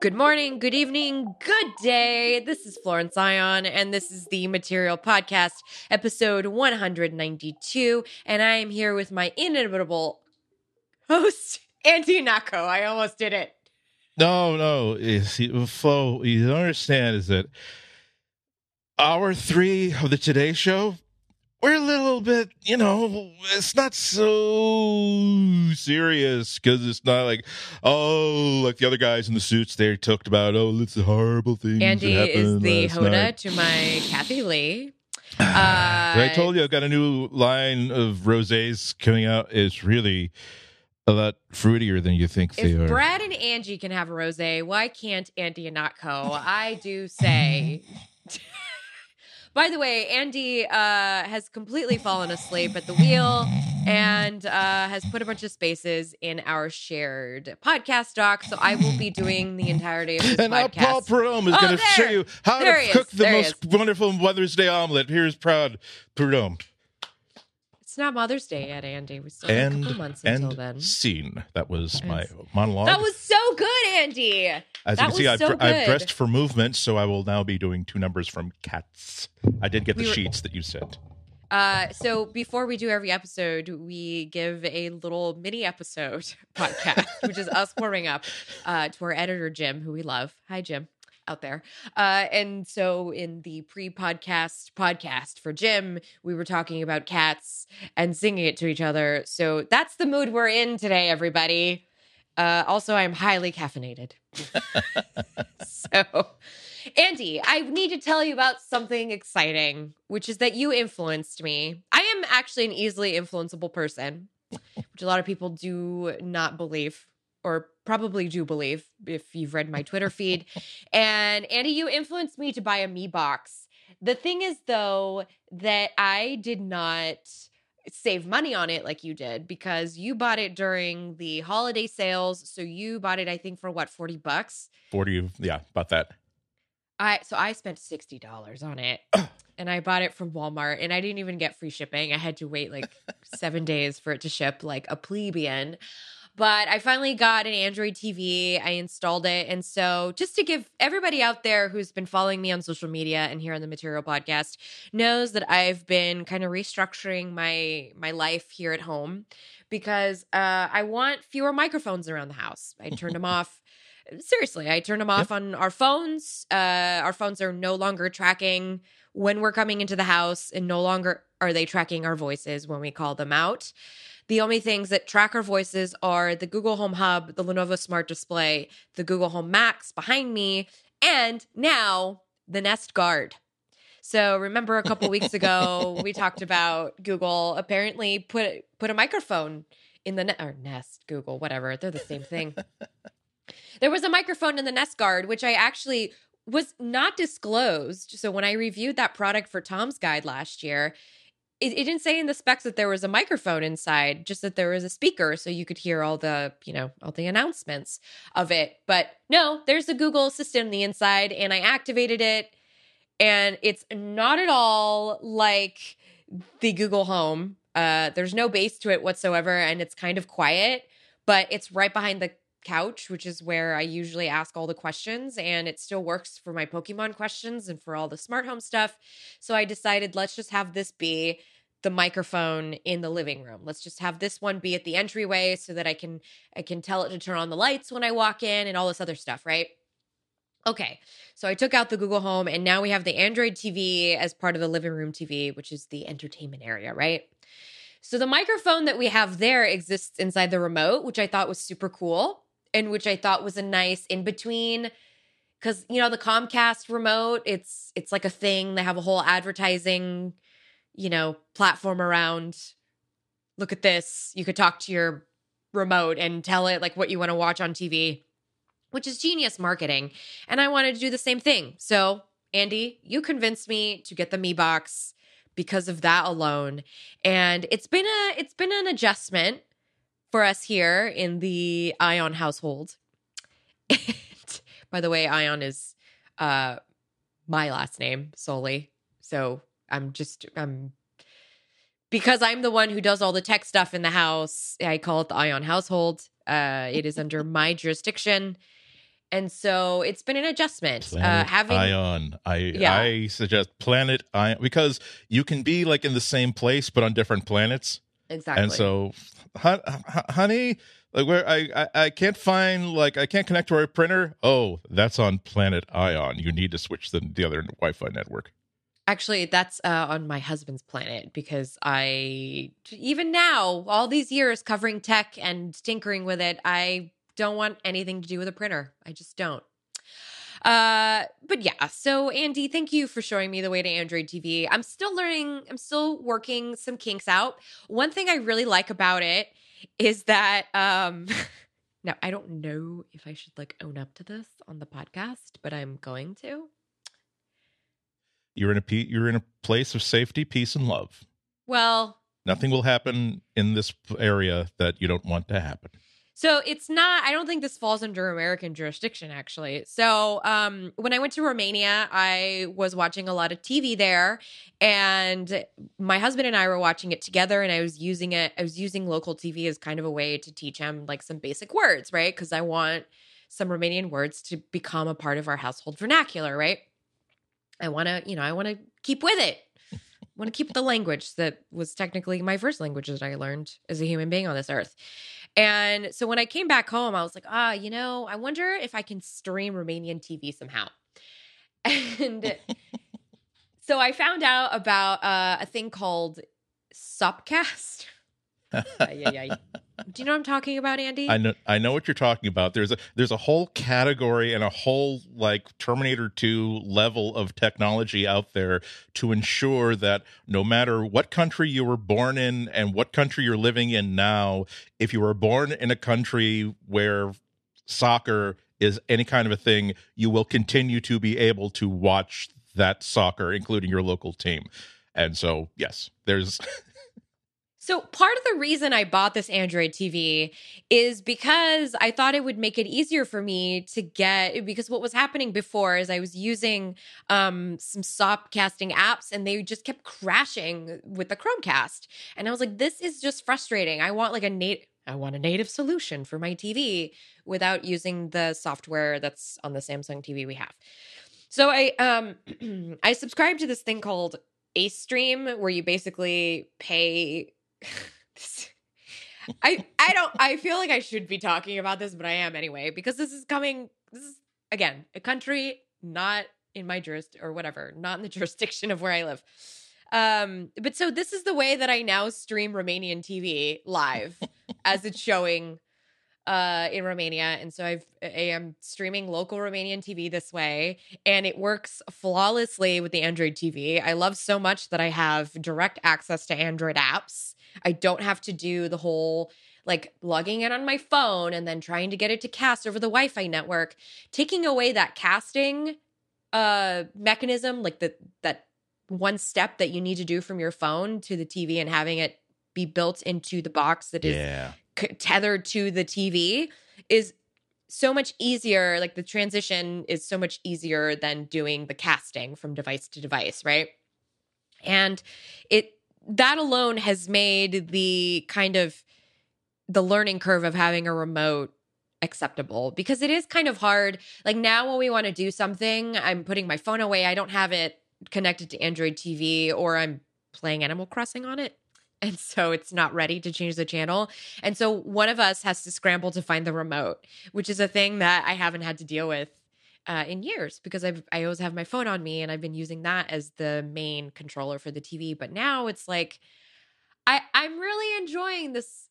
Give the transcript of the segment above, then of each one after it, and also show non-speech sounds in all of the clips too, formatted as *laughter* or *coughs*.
Good morning, good evening, good day. This is Florence Ion, and this is the Material Podcast, episode 192. And I am here with my inimitable host, *laughs* Andy Ihnatko. I almost did it. No, no. Flo, you don't understand is that hour three of the Today Show we're a little bit, you know, it's not so serious because it's not like, oh, like the other guys in the suits they talked about, oh, it's a horrible thing. Andy is the Hoda night. to my Kathie Lee. *sighs* Uh, I told you I've got a new line of rosés coming out. It's really a lot fruitier than you think they are. Brad and Angie can have a rosé, why can't Andy and not Co? I do say. *laughs* By the way, Andy uh, has completely fallen asleep at the wheel and uh, has put a bunch of spaces in our shared podcast doc. So I will be doing the entirety of this and podcast. now Paul Prudhomme is oh, going to show you how there to cook the most wonderful Mother's Day omelet. Here's proud Prudhomme. Not Mother's Day yet, Andy. We still have a couple months until then. Scene. That was my monologue. That was so good, Andy. As that you can see, I've, so I've, dressed for movement, so I will now be doing two numbers from Cats. I did get the we were, sheets that you sent. Uh, so before we do every episode, we give a little mini episode *laughs* podcast, which is us warming up uh, to our editor Jim, who we love. Hi, Jim out there. Uh, and so in the pre-podcast podcast for Jim, we were talking about cats and singing it to each other. So that's the mood we're in today, everybody. Uh, also, I'm highly caffeinated. *laughs* so, Andy, I need to tell you about something exciting, which is that you influenced me. I am actually an easily influenceable person, which a lot of people do not believe or probably do believe if you've read my Twitter feed. *laughs* And Andy, you influenced me to buy a Mi box. The thing is, though, that I did not save money on it like you did because you bought it during the holiday sales. So you bought it, I think, for what, 40 bucks? 40, yeah, about that. I so I spent sixty dollars on it, *coughs* and I bought it from Walmart, and I didn't even get free shipping. I had to wait like *laughs* seven days for it to ship, like a plebeian. But I finally got an Android TV. I installed it. And so, just to give everybody out there who's been following me on social media and here on the Material Podcast knows that I've been kind of restructuring my my life here at home because uh, I want fewer microphones around the house. I turned them off. Seriously, I turned them off yep. on our phones. Uh, our phones are no longer tracking when we're coming into the house, and no longer are they tracking our voices when we call them out. The only things that track our voices are the Google Home Hub, the Lenovo Smart Display, the Google Home Max behind me, and now the Nest Guard. So remember a couple weeks ago *laughs* we talked about Google apparently put put a microphone in the ne- or Nest Google whatever they're the same thing. *laughs* there was a microphone in the Nest Guard which I actually was not disclosed. So when I reviewed that product for Tom's Guide last year, it, it, didn't say in the specs that there was a microphone inside, just that there was a speaker so you could hear all the, you know, all the announcements of it. But no, there's a Google Assistant on the inside, and I activated it, and it's not at all like the Google Home. Uh, there's no bass to it whatsoever, and it's kind of quiet, but it's right behind the couch, which is where I usually ask all the questions, and it still works for my Pokemon questions and for all the smart home stuff. So I decided let's just have this be the microphone in the living room. Let's just have this one be at the entryway so that I can I can tell it to turn on the lights when I walk in and all this other stuff, right? Okay. So I took out the Google Home and now we have the Android TV as part of the living room TV, which is the entertainment area, right? So the microphone that we have there exists inside the remote, which I thought was super cool and which I thought was a nice in between because you know the Comcast remote it's it's like a thing. They have a whole advertising you know platform around look at this. You could talk to your remote and tell it like what you want to watch on TV which is genius marketing and I wanted to do the same thing. So Andy you convinced me to get the Mi box because of that alone and it's been a it's been an adjustment for us here in the Ion household. *laughs* And by the way, Ion is uh my last name solely. So I'm just I'm because I'm the one who does all the tech stuff in the house, I call it the Ion household. Uh it is *laughs* under my jurisdiction. And so it's been an adjustment. Uh, having Ion. I Yeah. I suggest Planet Ion because you can be like in the same place but on different planets. Exactly. And so, honey, like where I, I I can't find like I can't connect to our printer. Oh, that's on Planet Ion. You need to switch the the other Wi-Fi network. Actually, that's uh, on my husband's planet because I, even now, all these years covering tech and tinkering with it, I don't want anything to do with a printer. I just don't. Uh, but yeah, so Andy, thank you for showing me the way to Android TV. I'm still learning, I'm still working some kinks out. One thing I really like about it is that, um, *laughs* now I don't know if I should like own up to this on the podcast, but I'm going to. You're in a pe- you're in a place of safety, peace, and love. Well, Nothing will happen in this area that you don't want to happen. So it's not I don't think this falls under American jurisdiction actually. So um when I went to Romania, I was watching a lot of TV there and my husband and I were watching it together and I was using it I was using local TV as kind of a way to teach him like some basic words, right? Cuz I want some Romanian words to become a part of our household vernacular, right? I want to, you know, I want to keep with it. I want to keep the language that was technically my first language that I learned as a human being on this earth. And so when I came back home, I was like, ah, you know, I wonder if I can stream Romanian TV somehow. *laughs* And so I found out about uh, a thing called SopCast. *laughs* Ay, ay. Do you know what I'm talking about, Andy? I know I know what you're talking about. There's a there's a whole category and a whole like Terminator 2 level of technology out there to ensure that no matter what country you were born in and what country you're living in now, if you were born in a country where soccer is any kind of a thing, you will continue to be able to watch that soccer including your local team. And so, yes, there's *laughs* So, part of the reason I bought this Android TV is because I thought it would make it easier for me to get because what was happening before is I was using um some soft casting apps and they just kept crashing with the Chromecast. And I was like this is just frustrating. I want like a native I want a native solution for my TV without using the software that's on the Samsung TV we have. So I um *clears throat* I subscribed to this thing called Ace Stream where you basically pay *laughs* I I don't I feel like I should be talking about this, but I am anyway because this is coming. This is again a country not in my juris or whatever, not in the *laughs* jurisdiction of where I live. Um, but so this is the way that I now stream Romanian TV live as it's showing uh in Romania and so I've I am streaming local Romanian TV this way and it works flawlessly with the Android TV. I love so much that I have direct access to Android apps. I don't have to do the whole like logging in on my phone and then trying to get it to cast over the Wi-Fi network. Taking away that casting uh mechanism like the that one step that you need to do from your phone to the TV and having it be built into the box that is yeah. c- tethered to the TV is so much easier. Like the transition is so much easier than doing the casting from device to device, right? And it that alone has made the kind of the learning curve of having a remote acceptable because it is kind of hard. Like now when we want to do something, I'm putting my phone away. I don't have it connected to Android TV or I'm playing Animal Crossing on it. *laughs* And so it's not ready to change the channel. And so one of us has to scramble to find the remote, which is a thing that I haven't had to deal with uh, in years because I've, I always have my phone on me and I've been using that as the main controller for the TV. But now it's like, I, I'm really enjoying this.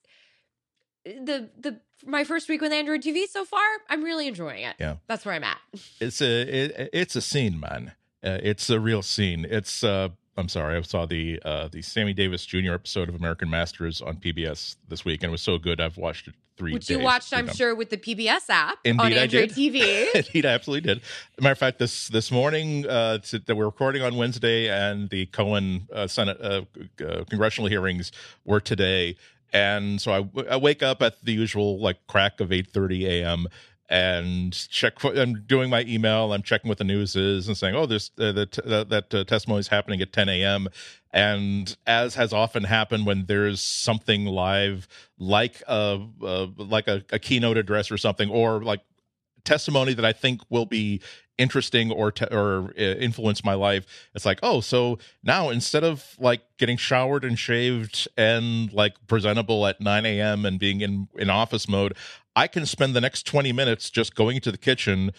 The the my first week with Android TV so far, I'm really enjoying it. Yeah. that's where I'm at. it's a it, it's a scene man uh, it's a real scene it's uh i'm sorry i saw the uh the sammy davis jr episode of american masters on pbs this week and it was so good i've watched it three Which you watched, I'm sure, with the PBS app on Indeed, I Android. TV. *laughs* Indeed, I absolutely did. matter of fact, this this morning uh, t- that we're recording on Wednesday, and the Cohen uh, Senate uh, uh, congressional hearings were today, and so I, I wake up at the usual like crack of eight thirty a.m. and check. For, I'm doing my email. I'm checking what the news is and saying, "Oh, there's uh, that uh, that uh, testimony is happening at 10 a.m." And as has often happened when there's something live, like a like a, a keynote address or something, or like testimony that I think will be interesting or te- or uh, influence my life. It's like, oh, so now instead of like getting showered and shaved and like presentable at 9 a.m. and being in in office mode, I can spend the next 20 minutes just going into the kitchen,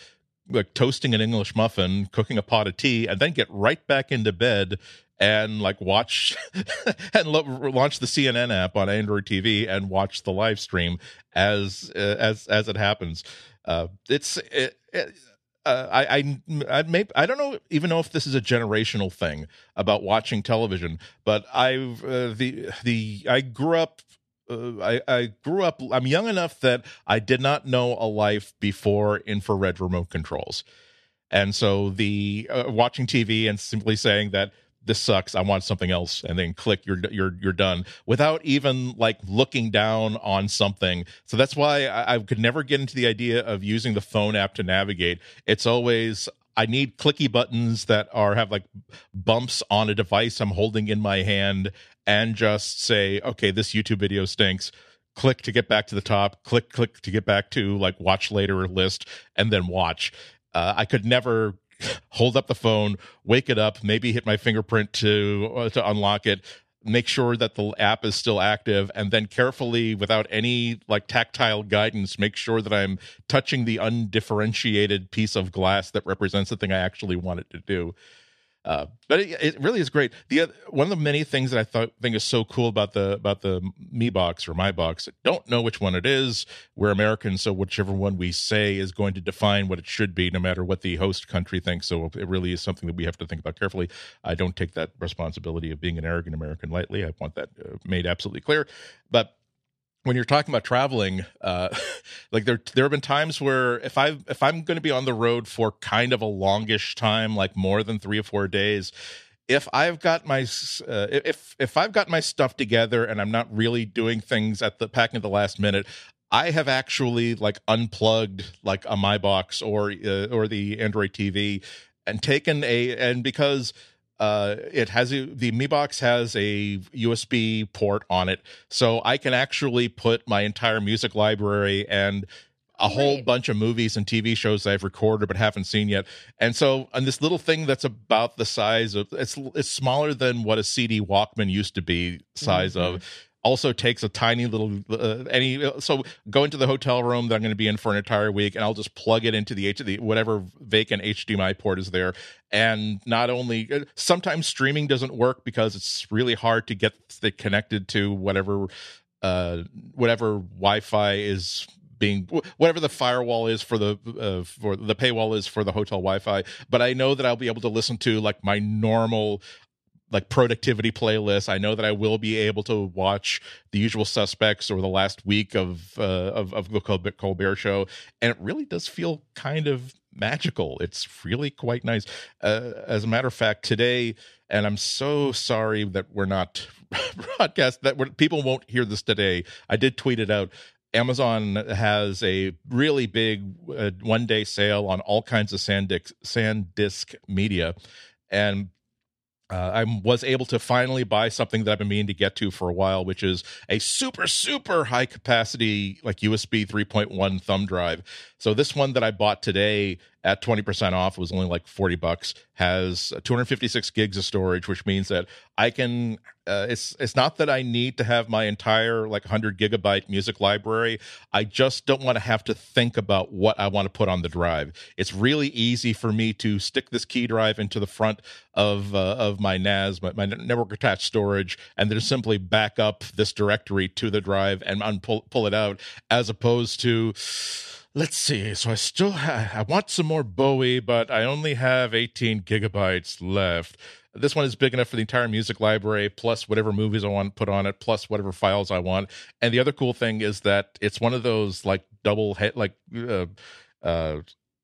like toasting an English muffin, cooking a pot of tea, and then get right back into bed and like watch *laughs* and lo- launch the CNN app on Android TV and watch the live stream as uh, as as it happens. Uh, it's it, it, uh, I I I, may, I don't know even know if this is a generational thing about watching television, but I've uh, the the I grew up. Uh, I, I grew up. I'm young enough that I did not know a life before infrared remote controls, and so the uh, watching TV and simply saying that this sucks i want something else and then click you're you're you're done without even like looking down on something. So that's why I, I, could never get into the idea of using the phone app to navigate. It's always i need clicky buttons that are have like bumps on a device i'm holding in my hand and just say okay this youtube video stinks. Click to get back to the top click click to get back to like watch later list and then watch. Uh, i could never hold up the phone, wake it up, maybe hit my fingerprint to uh, to unlock it, make sure that the app is still active and then carefully without any like tactile guidance make sure that i'm touching the undifferentiated piece of glass that represents the thing i actually want it to do uh, but it, it, really is great. The other, one of the many things that I thought think is so cool about the about the Me box or My box, I don't know which one it is. We're Americans, so whichever one we say is going to define what it should be, no matter what the host country thinks. So it really is something that we have to think about carefully. I don't take that responsibility of being an arrogant American lightly. I want that uh, made absolutely clear. But when you're talking about traveling, uh, *laughs* like there there have been times where if I if I'm going to be on the road for kind of a longish time, like more than three or four days, if I've got my uh, if if I've got my stuff together and I'm not really doing things at the packing at the last minute, I have actually like unplugged like a my box or uh, or the Android TV and taken a and because uh, it has a, the Mi Box has a USB port on it, so I can actually put my entire music library and a whole bunch of movies and TV shows I've recorded but haven't seen yet. And so, on this little thing that's about the size of it's it's smaller than what a CD Walkman used to be size mm-hmm. of also takes a tiny little uh, any so go into the hotel room that I'm going to be in for an entire week and I'll just plug it into the H the whatever vacant HDMI port is there and not only uh, sometimes streaming doesn't work because it's really hard to get it connected to whatever uh whatever Wi-Fi is being whatever the firewall is for the uh, for the paywall is for the hotel Wi-Fi. But I know that I'll be able to listen to like my normal like productivity playlist. I know that I will be able to watch the usual suspects or the last week of uh, of, of the Colbert Show, and it really does feel kind of magical. It's really quite nice. Uh, as a matter of fact, today, and I'm so sorry that we're not *laughs* broadcast that we're, people won't hear this today. I did tweet it out. Amazon has a really big uh, one day sale on all kinds of SanDisk, SanDisk media. And uh, I was able to finally buy something that I've been meaning to get to for a while, which is a super, super high capacity, like USB 3.1 thumb drive. So this one that I bought today at 20% off was only like 40 bucks has 256 gigs of storage which means that i can uh, it's it's not that i need to have my entire like 100 gigabyte music library. I just don't want to have to think about what i want to put on the drive. It's really easy for me to stick this key drive into the front of uh, of my nas my, my network attached storage and then simply back up this directory to the drive and unpull pull it out as opposed to let's see. So I still have, I want some more Bowie, but I only have 18 gigabytes left. This one is big enough for the entire music library, plus whatever movies I want to put on it, plus whatever files I want. And the other cool thing is that it's one of those like double head, like, uh, uh,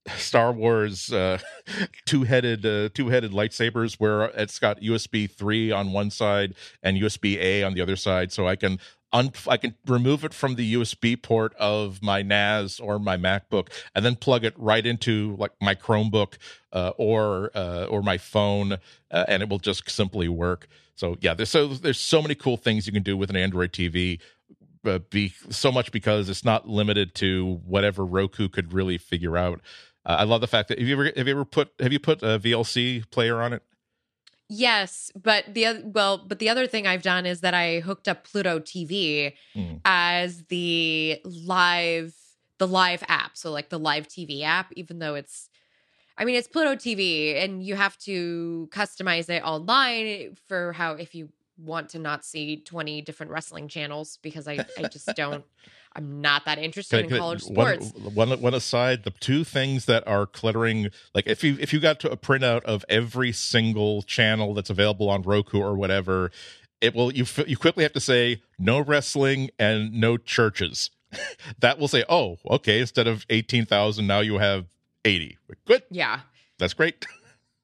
*laughs* Star Wars uh, *laughs* two-headed uh, two-headed lightsabers where it's got USB 3 on one side and USB A on the other side so I can un- I can remove it from the USB port of my NAS or my MacBook, and then plug it right into like my Chromebook uh, or uh, or my phone, uh, and it will just simply work. So yeah, there's so there's so many cool things you can do with an Android TV uh, be so much because it's not limited to whatever Roku could really figure out. Uh, I love the fact that have you ever have you ever put have you put a VLC player on it? Yes, but the oth- well, but the other thing I've done is that I hooked up Pluto TV Mm. as the live the live app, so like the live TV app even though it's I mean it's Pluto TV and you have to customize it online for how if you want to not see 20 different wrestling channels because I I just *laughs* don't I'm not that interested in Can college one- sports. One, one aside, the two things that are cluttering, like if you if you got to a printout of every single channel that's available on Roku or whatever, it will you you quickly have to say no wrestling and no churches. *laughs* that will say, oh, okay, instead of eighteen thousand, now you have eighty. Good, Yeah. that's great. *laughs*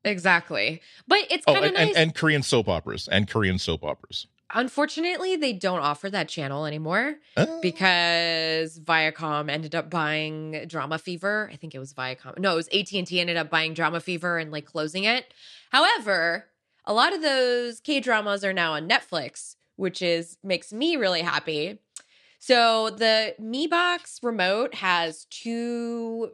Exactly. But it's Oh, kind of and, nice. and, and Korean soap operas and Korean soap operas. Unfortunately, they don't offer that channel anymore Oh. because Viacom ended up buying Drama Fever. I think it was Viacom. No, it was AT&T ended up buying Drama Fever and like closing it. However, a lot of those K-dramas are now on Netflix, which is makes me really happy. So the Mi Box remote has two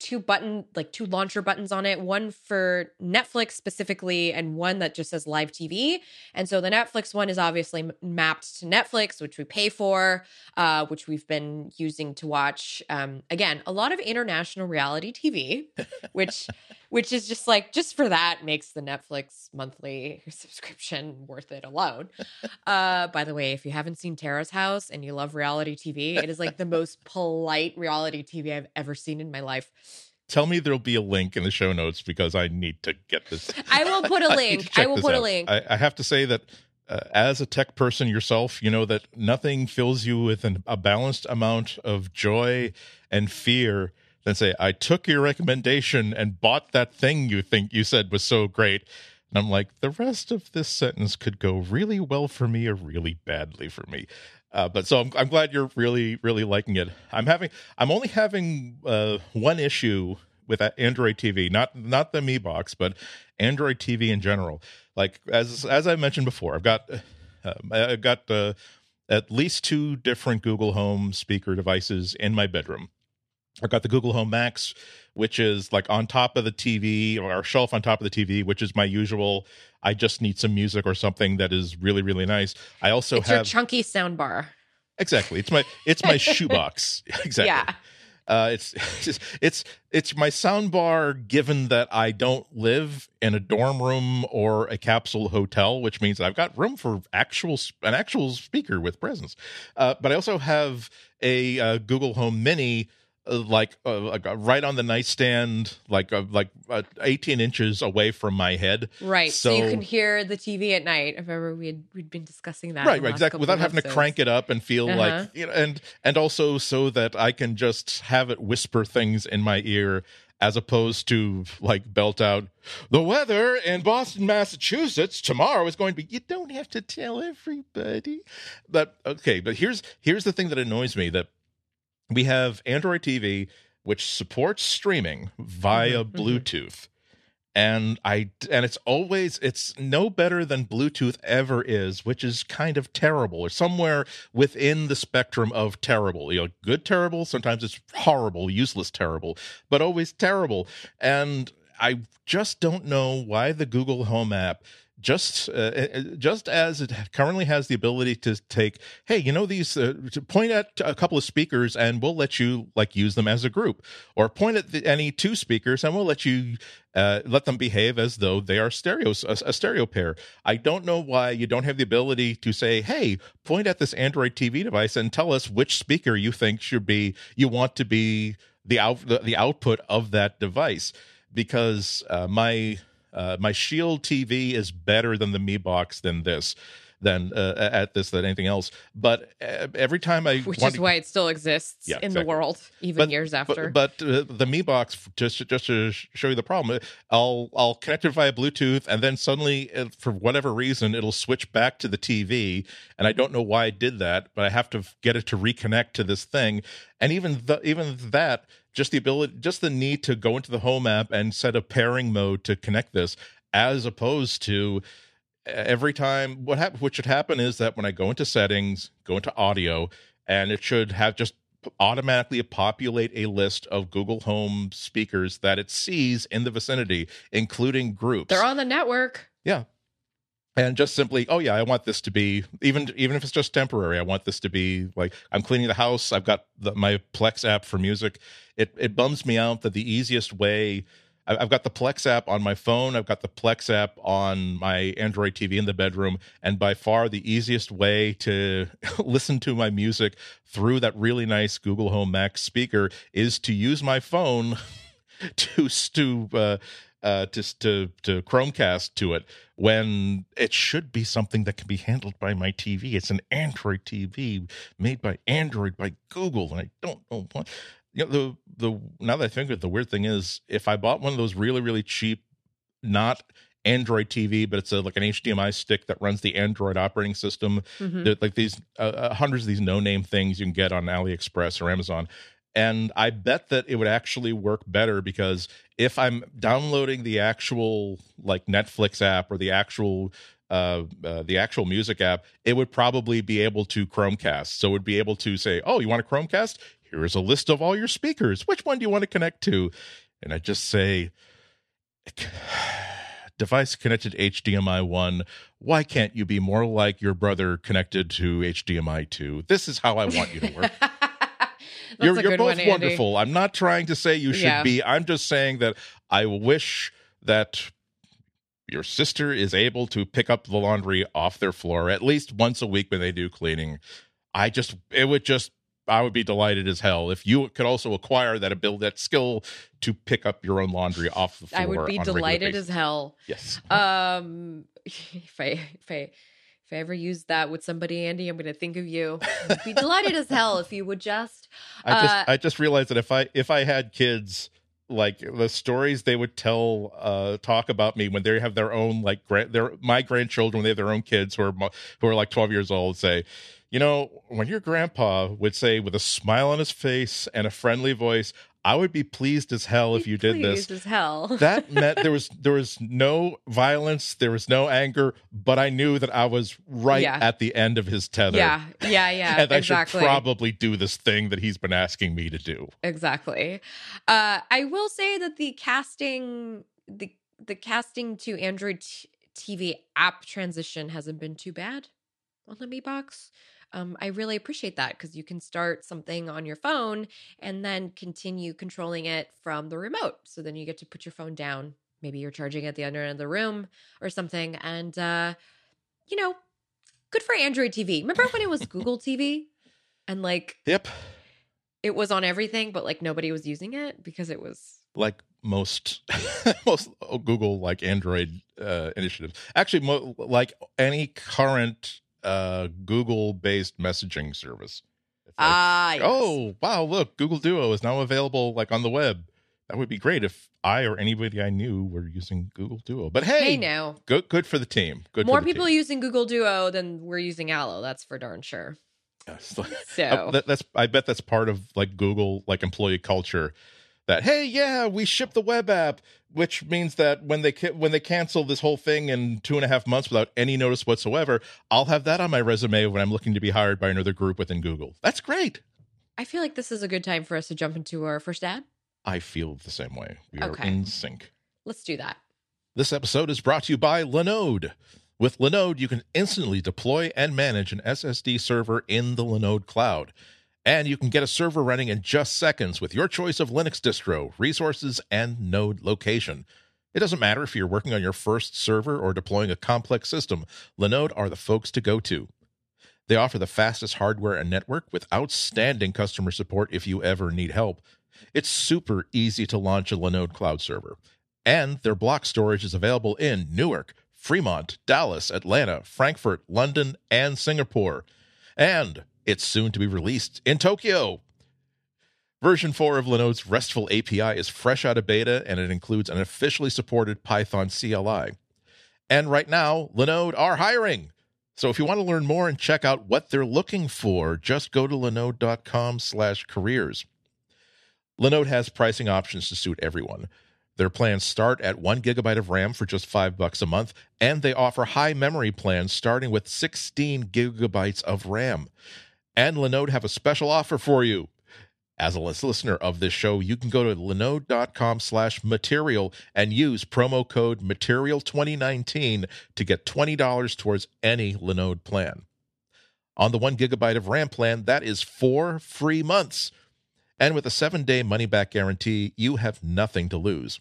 two button like two launcher buttons on it, one for Netflix specifically and one that just says live TV. And so the Netflix one is obviously m- mapped to Netflix, which we pay for, uh, which we've been using to watch um, again a lot of international reality TV, *laughs* which which is just like just for that makes the Netflix monthly subscription worth it alone. Uh, by the way, if you haven't seen Terrace House and you love reality TV, it is like the most *laughs* polite reality TV I've ever seen in my life. Tell me there'll be a link in the show notes because I need to get this. *laughs* I will put a *laughs* link. check I will put a link. I, I have to say that uh, as a tech person yourself, you know that nothing fills you with an, a balanced amount of joy and fear than say, I took your recommendation and bought that thing you think you said was so great. And I'm like, the rest of this sentence could go really well for me or really badly for me. Uh, but so I'm, I'm glad you're really, really liking it. I'm having, I'm only having uh, one issue with Android TV, not not the Mi Box, but Android TV in general. Like as as I mentioned before, I've got uh, I've got uh, at least two different Google Home speaker devices in my bedroom. I've got the Google Home Max, which is like on top of the TV or a shelf on top of the TV, which is my usual. I just need some music or something that is really really nice. I also it's your chunky sound bar. exactly. It's my it's my shoebox. *laughs* exactly. Yeah. Uh, it's it's *laughs* it's it's my soundbar. Given that I don't live in a dorm room or a capsule hotel, which means I've got room for actual an actual speaker with presence. Uh, but I also have a uh, Google Home Mini, like uh, uh, right on the nightstand, like uh, like uh, 18 inches away from my head. Right. So, you can hear the TV at night. If ever we had we'd been discussing that. right right exactly without having to crank it up and feel Uh-huh. like you know and and also so that i can just have it whisper things in my ear as opposed to like belt out the weather in boston massachusetts tomorrow is going to be you don't have to tell everybody but okay but here's here's the thing that annoys me that we have android tv which supports streaming via Mhm, mhm. bluetooth. And i and it's always it's no better than bluetooth ever is which is kind of terrible or somewhere within the spectrum of terrible. You know good terrible sometimes it's horrible useless terrible but always terrible. And i just don't know why the google home app just uh, uh, just as it currently has the ability to take hey you know these uh, point at a couple of speakers and we'll let you like use them as a group. Or point at the, any two speakers and we'll let you uh, let them behave as though they are stereos a, a stereo pair. I don't know why you don't have the ability to say hey point at this android tv device and tell us which speaker you think should be you want to be the out the, the output of that device. Because uh, my uh, my Shield TV is better than the Mi Box than this than uh, at this than anything else. But uh, every time I Which is to- why it still exists Yeah, in exactly. the world, even But- years after. But, but uh, the Mi Box, just just to show you the problem, I'll I'll connect it via Bluetooth, and then suddenly, uh, for whatever reason, it'll switch back to the TV, and I don't know why I did that, but I have to get it to reconnect to this thing, and even the, even that, just the ability, just the need to go into the Home app and set a pairing mode to connect this, as opposed to every time what hap- what should happen is that when I go into settings, go into audio, and it should have just automatically populate a list of Google Home speakers that it sees in the vicinity, including groups. They're on the network. Yeah. And just simply, oh yeah, I want this to be even even if it's just temporary. I want this to be like I'm cleaning the house. I've got the, my Plex app for music. It it bums me out that the easiest way I've got the Plex app on my phone. I've got the Plex app on my Android TV in the bedroom. And by far the easiest way to *laughs* listen to my music through that really nice Google Home Max speaker is to use my phone *laughs* to, to, uh, uh, to to to Chromecast to it when it should be something that can be handled by my TV. It's an Android TV made by Android by Google, and I don't know what you know the the now that I think of it, the weird thing is if I bought one of those really really cheap, not Android TV, but it's a, like an HDMI stick that runs the Android operating system. Mhm. Like these uh, uh, hundreds of these no name things you can get on AliExpress or Amazon. And I bet that it would actually work better because if I'm downloading the actual like Netflix app or the actual uh, uh, the actual music app, it would probably be able to Chromecast. So it would be able to say, "Oh, you want a Chromecast? Here is a list of all your speakers. Which one do you want to connect to?" And I just say, "Device connected HDMI one. Why can't you be more like your brother connected to HDMI two? This is how I want you to work." *laughs* You're you're both one, wonderful. I'm not trying to say you should Yeah. be. I'm just saying that I wish that your sister is able to pick up the laundry off their floor at least once a week when they do cleaning. I just it would just I would be delighted as hell if you could also acquire that ability, that skill to pick up your own laundry off the floor. I would be on a regular delighted as hell. yes. Um, if I if I if I ever use that with somebody, Andy, I'm gonna think of you. *laughs* I'd be delighted as hell if you would just. I just uh, I just realized that if I if I had kids like the stories they would tell uh talk about me when they have their own like grand their my grandchildren when they have their own kids who are who are like 12 years old say you know when your grandpa would say with a smile on his face and a friendly voice I would be pleased as hell if you did this pleased as hell. *laughs* that meant *laughs* there was there was no violence there was no anger but I knew that I was right Yeah. at the end of his tether yeah, yeah, *laughs* yeah. and I should probably do this thing that he's been asking me to do exactly. Uh, I will say that the casting the the casting to Android t- TV app transition hasn't been too bad on the Mi Box. Um, I really appreciate that because you can start something on your phone and then continue controlling it from the remote. So then you get to put your phone down. Maybe you're charging at the other end of the room or something, and uh, you know, good for Android TV. Remember when it was Google TV and like yep it was on everything, but like nobody was using it because it was like most *laughs* most Google like Android uh, initiatives. Actually, mo- like any current uh, Google based messaging service. Like, ah yes. oh wow, look, Google Duo is now available like on the web. That would be great if I or anybody I knew were using Google Duo. But hey, hey now good good for the team. Good more for the people team. using Google Duo than we're using Allo. That's for darn sure. *laughs* So Uh, that, that's I bet that's part of like Google like employee culture that hey yeah we ship the web app which means that when they ca- when they cancel this whole thing in two and a half months without any notice whatsoever I'll have that on my resume when I'm looking to be hired by another group within Google that's great I feel like this is a good time for us to jump into our first ad. I feel the same way we are Okay. in sync Let's do that. This episode is brought to you by Linode. With Linode, you can instantly deploy and manage an SSD server in the Linode cloud. And you can get a server running in just seconds with your choice of Linux distro, resources, and node location. It doesn't matter if you're working on your first server or deploying a complex system, Linode are the folks to go to. They offer the fastest hardware and network with outstanding customer support if you ever need help. It's super easy to launch a Linode cloud server. And their block storage is available in Newark, Fremont, Dallas, Atlanta, Frankfurt, London, and Singapore. And it's soon to be released in Tokyo. Version 4 of Linode's RESTful API is fresh out of beta and it includes an officially supported Python CLI. And right now, Linode are hiring. So if you want to learn more and check out what they're looking for, just go to linode.com slash careers. Linode has pricing options to suit everyone. Their plans start at one gigabyte of RAM for just five bucks a month, and they offer high memory plans starting with 16 gigabytes of RAM. And Linode have a special offer for you. As a listener of this show, you can go to linode.com slash material and use promo code material2019 to get $20 towards any Linode plan. On the one gigabyte of RAM plan, that is four free months. And with a seven day money back guarantee, you have nothing to lose.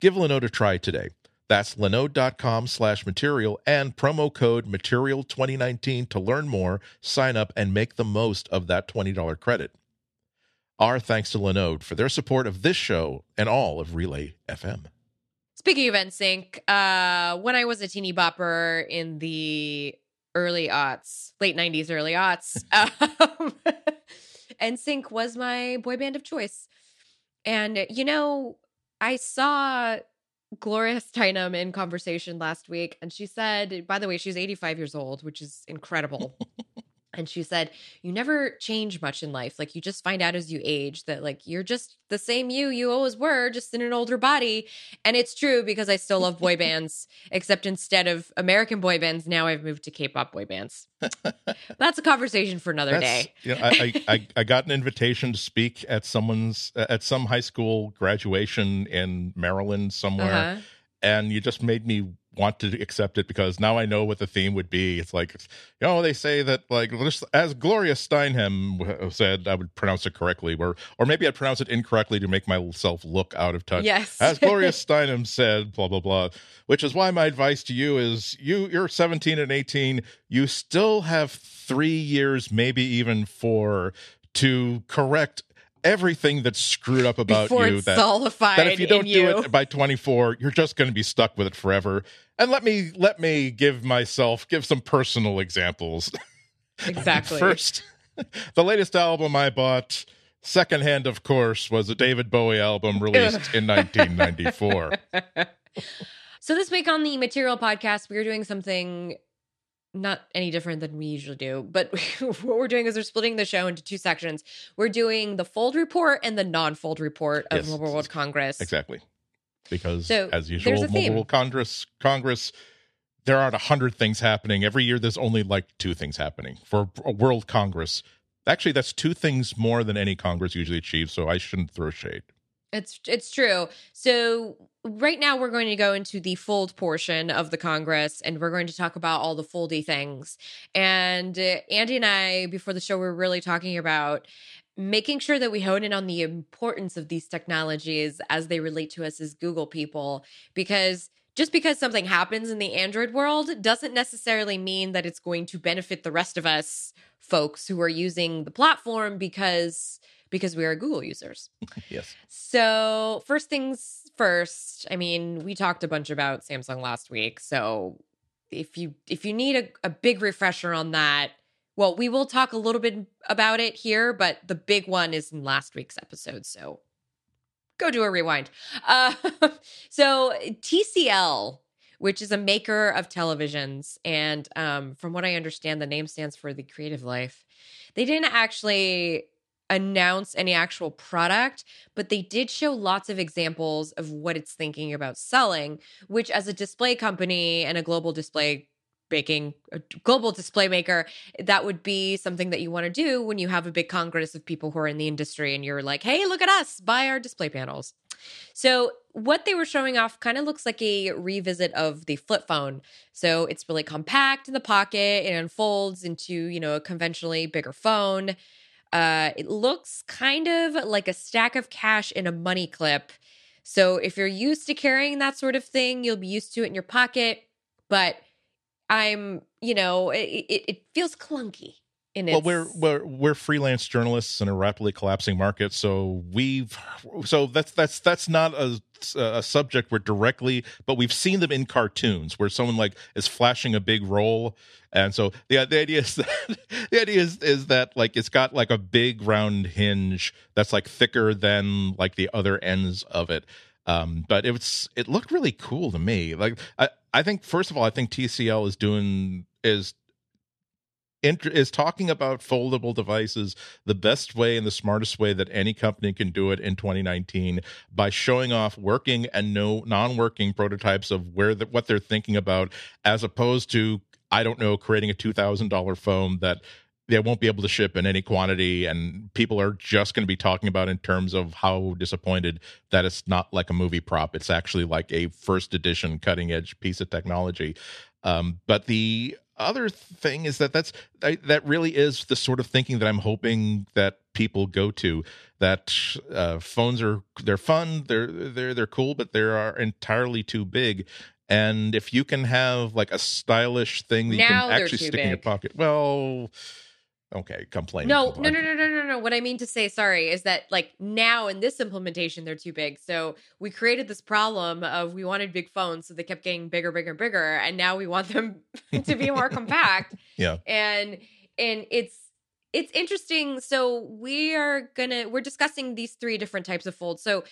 Give Linode a try today. That's linode.com slash material and promo code material2019 to learn more, sign up, and make the most of that $20 credit. Our thanks to Linode for their support of this show and all of Relay FM. Speaking of NSYNC, uh, when I was a teeny bopper in the early aughts, late 90s, early aughts, *laughs* um, *laughs* NSYNC was my boy band of choice. And, you know, I saw Gloria Steinem in conversation last week, and she said, by the way, she's 85 years old, which is incredible. *laughs* and she said, You never change much in life. Like, you just find out as you age that, like, you're just the same you you always were, just in an older body. And it's true because I still love boy bands, *laughs* except instead of American boy bands, now I've moved to K pop boy bands. *laughs* That's a conversation for another That's, day. you know, I, I, I got an invitation to speak at someone's, at some high school graduation in Maryland somewhere. Uh-huh. and you just made me want to accept it because now I know what the theme would be. It's like, you know, they say that like as Gloria Steinem uh, said, I would pronounce it correctly, or or maybe I'd pronounce it incorrectly to make myself look out of touch. Yes. As Gloria *laughs* Steinem said, blah blah blah. Which is why my advice to you is you you're 17 and 18, you still have three years, maybe even four, to correct everything that's screwed up about Before you that that if you don't do you. it by 24 you're just going to be stuck with it forever and let me let me give myself give some personal examples Exactly. *laughs* first the latest album i bought secondhand of course was a david bowie album released in 1994 *laughs* So this week on the Material Podcast, we are doing something not any different than we usually do, but *laughs* what we're doing is we're splitting the show into two sections. We're doing the fold report and the non-fold report of Yes. Mobile World Congress. exactly because So, as usual theme. mobile congress congress there aren't a hundred things happening every year there's only like two things happening for a world congress actually that's two things more than any congress usually achieves so i shouldn't throw shade It's it's true. So right now we're going to go into the fold portion of the Congress, and we're going to talk about all the foldy things. And uh, Andy and I, before the show, we were really talking about making sure that we hone in on the importance of these technologies as they relate to us as Google people, because just because something happens in the Android world doesn't necessarily mean that it's going to benefit the rest of us folks who are using the platform because because we are Google users. *laughs* yes So, first things first, I mean, we talked a bunch about Samsung last week. So, if you if you need a, a big refresher on that, well, we will talk a little bit about it here, but the big one is in last week's episode. So, go do a rewind. Uh, *laughs* so, TCL, which is a maker of televisions, and um, from what I understand, the name stands for the Creative Life. They didn't actually announce any actual product, but they did show lots of examples of what it's thinking about selling, which as a display company and a global display making a global display maker, that would be something that you want to do when you have a big congress of people who are in the industry and you're like, "Hey, look at us, buy our display panels." So, what they were showing off kind of looks like a revisit of the flip phone. So, it's really compact in the pocket, it unfolds into, you know, a conventionally bigger phone. Uh, it looks kind of like a stack of cash in a money clip. So if you're used to carrying that sort of thing, you'll be used to it in your pocket. But I'm, you know, it, it, it feels clunky in its. well we're we're we're freelance journalists in a rapidly collapsing market so we've so that's that's that's not a a subject we're directly but we've seen them in cartoons where someone like is flashing a big roll and so the the idea is *laughs* that the idea is is that like it's got like a big round hinge that's like thicker than like the other ends of it um but it's it looked really cool to me like i i think first of all i think tcl is doing is is talking about foldable devices the best way and the smartest way that any company can do it in 2019 by showing off working and no non-working prototypes of where the, what they're thinking about as opposed to I don't know creating a $2000 phone that they won't be able to ship in any quantity and people are just going to be talking about in terms of how disappointed that it's not like a movie prop. It's actually like a first edition cutting edge piece of technology. Um, but the other thing is that that's that really is the sort of thinking that i'm hoping that people go to that uh, phones are they're fun they're they're they're cool but they are entirely too big. And if you can have like a stylish thing that Now you can actually stick in your pocket well okay complain No, no, no, no, no, no, no. What I mean to say, sorry, is that like now in this implementation, they're too big. So we created this problem of we wanted big phones, so they kept getting bigger, bigger, bigger, and now we want them *laughs* to be more compact. *laughs* Yeah. And and it's it's interesting. So we are gonna we're discussing these three different types of folds. So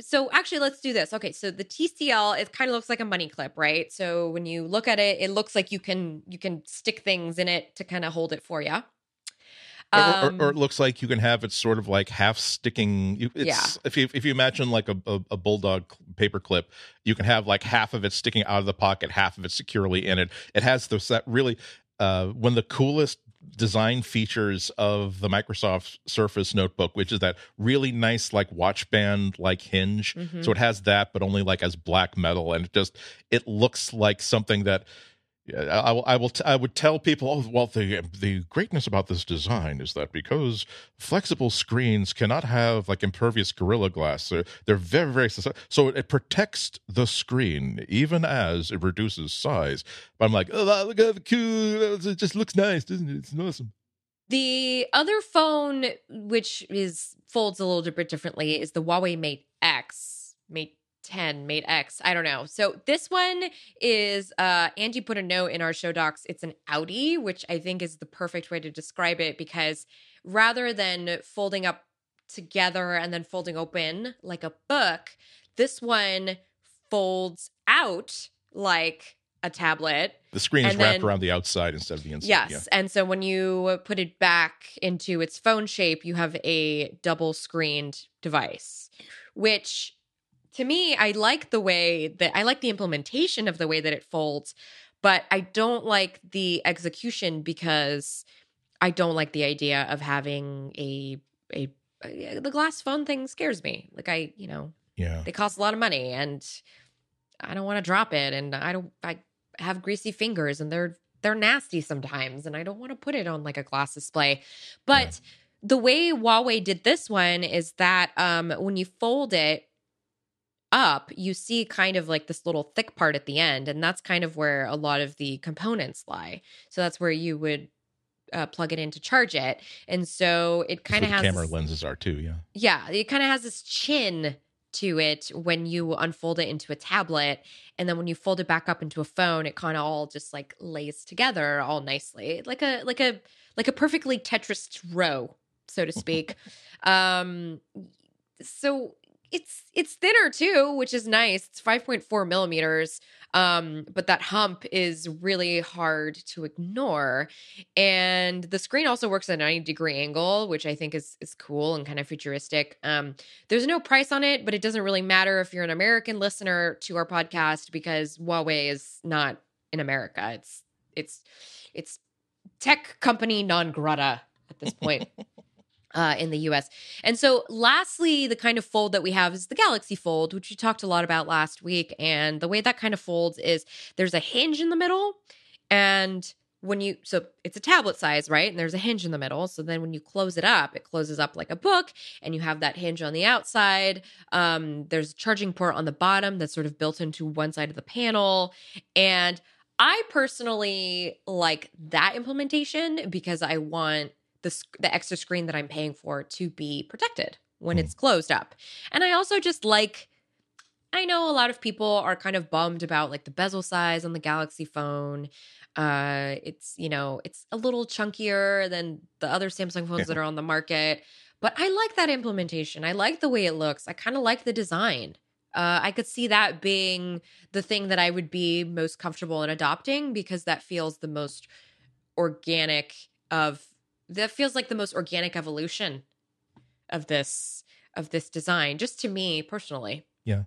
so actually let's do this okay so the tcl it kind of looks like a money clip right so when you look at it it looks like you can you can stick things in it to kind of hold it for you Um, or, or it looks like you can have it sort of like half sticking. It's, Yeah. If you if you imagine like a, a, a bulldog paper clip, you can have like half of it sticking out of the pocket, half of it securely in it. It has the set really uh, one of the coolest design features of the Microsoft Surface notebook, which is that really nice like watch band like hinge. Mhm. So it has that, but only like as black metal, and it just it looks like something that. Yeah, I will. I will. T- I would tell people. Oh, well, the the greatness about this design is that because flexible screens cannot have like impervious gorilla glass, they're, they're very very so it protects the screen even as it reduces size. But I'm like, oh, look at the cool. It just looks nice, doesn't it? It's awesome. The other phone, which is folds a little bit differently, is the Huawei Mate X, Mate 10, Mate X. I don't know. So this one is uh Angie put a note in our show docs. It's an Audi, which I think is the perfect way to describe it because rather than folding up together and then folding open like a book, this one folds out like a tablet The screen is wrapped around the outside instead of the inside. Yes. Yeah. And so when you put it back into its phone shape, you have a double screened device, which to me, I like the way that I like the implementation of the way that it folds, but I don't like the execution because I don't like the idea of having a a, a the glass phone thing scares me. Like I, you know, Yeah. they cost a lot of money and I don't want to drop it and I don't I have greasy fingers and they're they're nasty sometimes and I don't want to put it on like a glass display. But the way Huawei did this one is that um when you fold it up, you see kind of like this little thick part at the end and that's kind of where a lot of the components lie. So that's where you would uh, plug it in to charge it. And so it kind of has camera lenses are too. Yeah. yeah, it kind of has this chin to it when you unfold it into a tablet. And then when you fold it back up into a phone, it kind of all just like lays together all nicely. Like a like a like a perfectly Tetris row, so to *laughs* speak. um so it's it's thinner too, which is nice. It's 5.4 millimeters. Um, but that hump is really hard to ignore. And the screen also works at a 90 degree angle, which I think is is cool and kind of futuristic. Um, there's no price on it, but it doesn't really matter if you're an American listener to our podcast because Huawei is not in America. It's it's it's tech company non grata at this point. *laughs* Uh, in the US. And so, lastly, the kind of fold that we have is the Galaxy Fold, which we talked a lot about last week. And the way that kind of folds is there's a hinge in the middle. And when you, so it's a tablet size, right? And there's a hinge in the middle. So then when you close it up, it closes up like a book and you have that hinge on the outside. Um, there's a charging port on the bottom that's sort of built into one side of the panel. And I personally like that implementation because I want the, the extra screen that I'm paying for to be protected when Hmm. it's closed up. And I also just like I know a lot of people are kind of bummed about like the bezel size on the Galaxy phone. Uh it's, you know, it's a little chunkier than the other Samsung phones Yeah. that are on the market, but I like that implementation. I like the way it looks. I kind of like the design. Uh, I could see that being the thing that I would be most comfortable in adopting because that feels the most organic of that feels like the most organic evolution of this of this design just to me personally yeah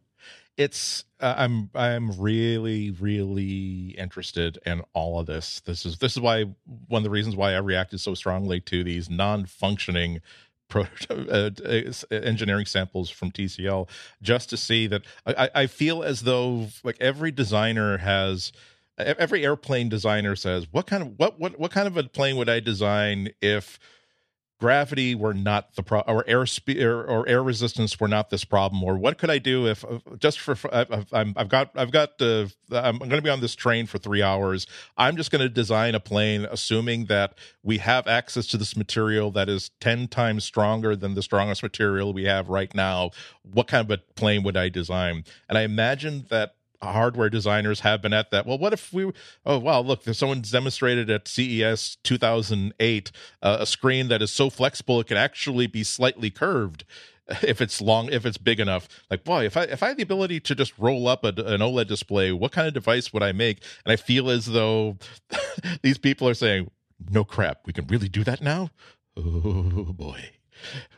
it's uh, I'm I'm really really interested in all of this. This is this is why one of the reasons why I reacted so strongly to these non-functioning pro, *laughs* uh, engineering samples from TCL, just to see that I, I feel as though like every designer has every airplane designer says what kind of what what what kind of a plane would I design if gravity were not the problem or air speed or, or, air resistance were not this problem? Or what could i do if uh, just for i've, I've got i've got uh, i'm going to be on this train for three hours. I'm just going to design a plane assuming that we have access to this material that is 10 times stronger than the strongest material we have right now. What kind of a plane would i design? And i imagine that hardware designers have been at that. Well, what if we? Oh, wow! Look, someone's demonstrated at CES 2008 uh, a screen that is so flexible it can actually be slightly curved *laughs* if it's long if it's big enough like boy if i if i had the ability to just roll up a, an oled display what kind of device would i make and i feel as though *laughs* these people are saying no crap we can really do that now *laughs* oh boy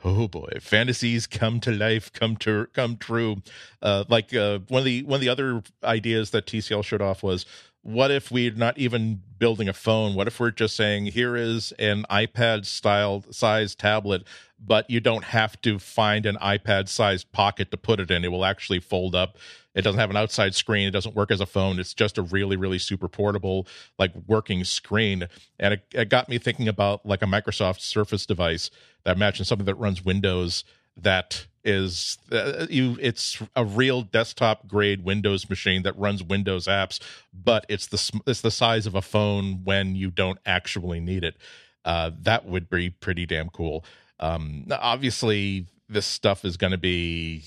oh boy. Fantasies come to life come to come true. Uh, like uh, one of the one of the other ideas that tcl showed off was what if we're not even building a phone? What if we're just saying here is an ipad style size tablet but you don't have to find an ipad sized pocket to put it in. It will actually fold up it doesn't have an outside screen. It doesn't work as a phone. It's just a really really super portable like working screen. And it, it got me thinking about like a microsoft surface device that matches something that runs windows that is uh, you it's a real desktop grade windows machine that runs windows apps but it's the it's the size of a phone when you don't actually need it. Uh, that would be pretty damn cool. Um, obviously this stuff is going to be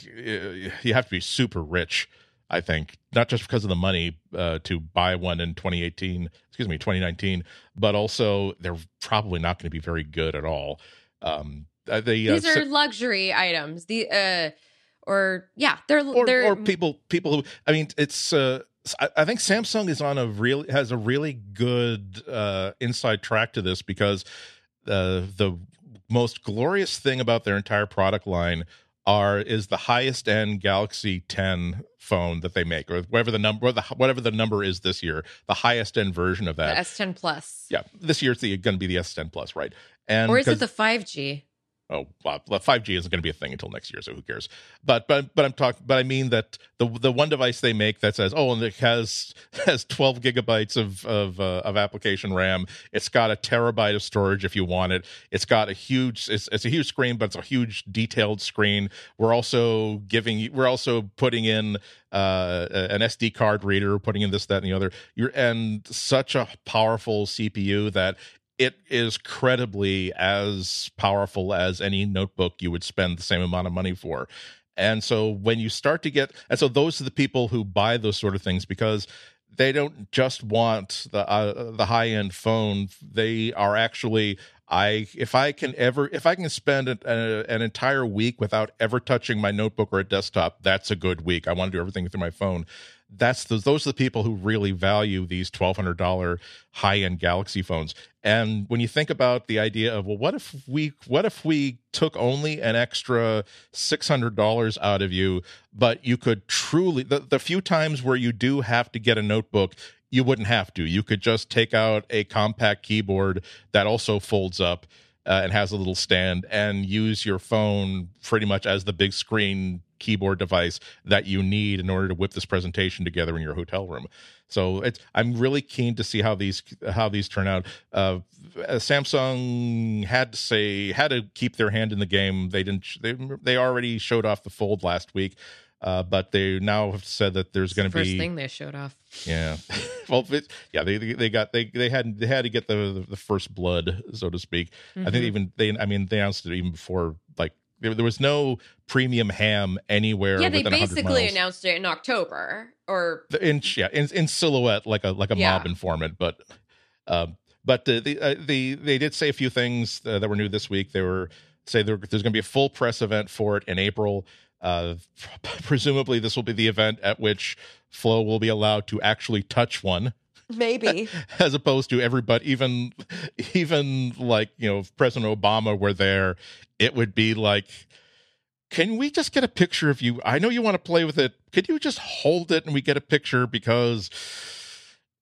you have to be super rich i think not just because of the money uh, to buy one in 2018 excuse me 2019 but also they're probably not going to be very good at all. Um, uh, they, uh, these are luxury items. The uh or yeah they're or, they're or people people who i mean it's uh I, I think samsung is on a real has a really good uh inside track to this because uh the most glorious thing about their entire product line are is the highest end Galaxy 10 phone that they make, or whatever the number, the, whatever the number is this year, the highest end version of that. The S10 Plus. Yeah, this year it's going to be the S10 Plus, right? And or is it the 5G? Oh well, 5G isn't going to be a thing until next year, so who cares? But but but I'm talking, but I mean that the the one device they make that says oh, and it has *laughs* has 12 gigabytes of of uh, of application RAM. It's got a terabyte of storage if you want it. It's got a huge it's it's a huge screen, but it's a huge detailed screen. We're also giving we're also putting in uh, an SD card reader, putting in this, that, and the other. You're and such a powerful CPU that it is credibly as powerful as any notebook you would spend the same amount of money for. And so when you start to get, and so those are the people who buy those sort of things because they don't just want the uh, the high end phone. They are actually I if I can ever if I can spend a, a, an entire week without ever touching my notebook or a desktop, that's a good week. I want to do everything through my phone that's the, those are the people who really value these twelve hundred dollar high end Galaxy phones. And when you think about the idea of well, what if we what if we took only an extra six hundred dollars out of you, but you could truly the, the few times where you do have to get a notebook, you wouldn't have to. You could just take out a compact keyboard that also folds up. Uh, and has a little stand and use your phone pretty much as the big screen keyboard device that you need in order to whip this presentation together in your hotel room. So it's I'm really keen to see how these how these turn out. Uh, Samsung had to say had to keep their hand in the game. They didn't. They they already showed off the fold last week. Uh, but they now have said that there's going to be first thing they showed off. Yeah, *laughs* well, it, yeah, they they got they they had they had to get the the, first blood, so to speak. Mm-hmm. I think mm-hmm. even they, I mean, they announced it even before like there, there was no premium ham anywhere. Yeah, they basically announced it in October or in yeah in, in silhouette like a like a yeah. mob informant, but um, but the the, uh, the they did say a few things uh, that were new this week. They were say there, there's going to be a full press event for it in April. Uh, *laughs* presumably, this will be the event at which Flo will be allowed to actually touch one maybe *laughs* as opposed to everybody even even like you know if president obama were there it would be like can we just get a picture of you? I know you want to play with it. Could you just hold it and we get a picture because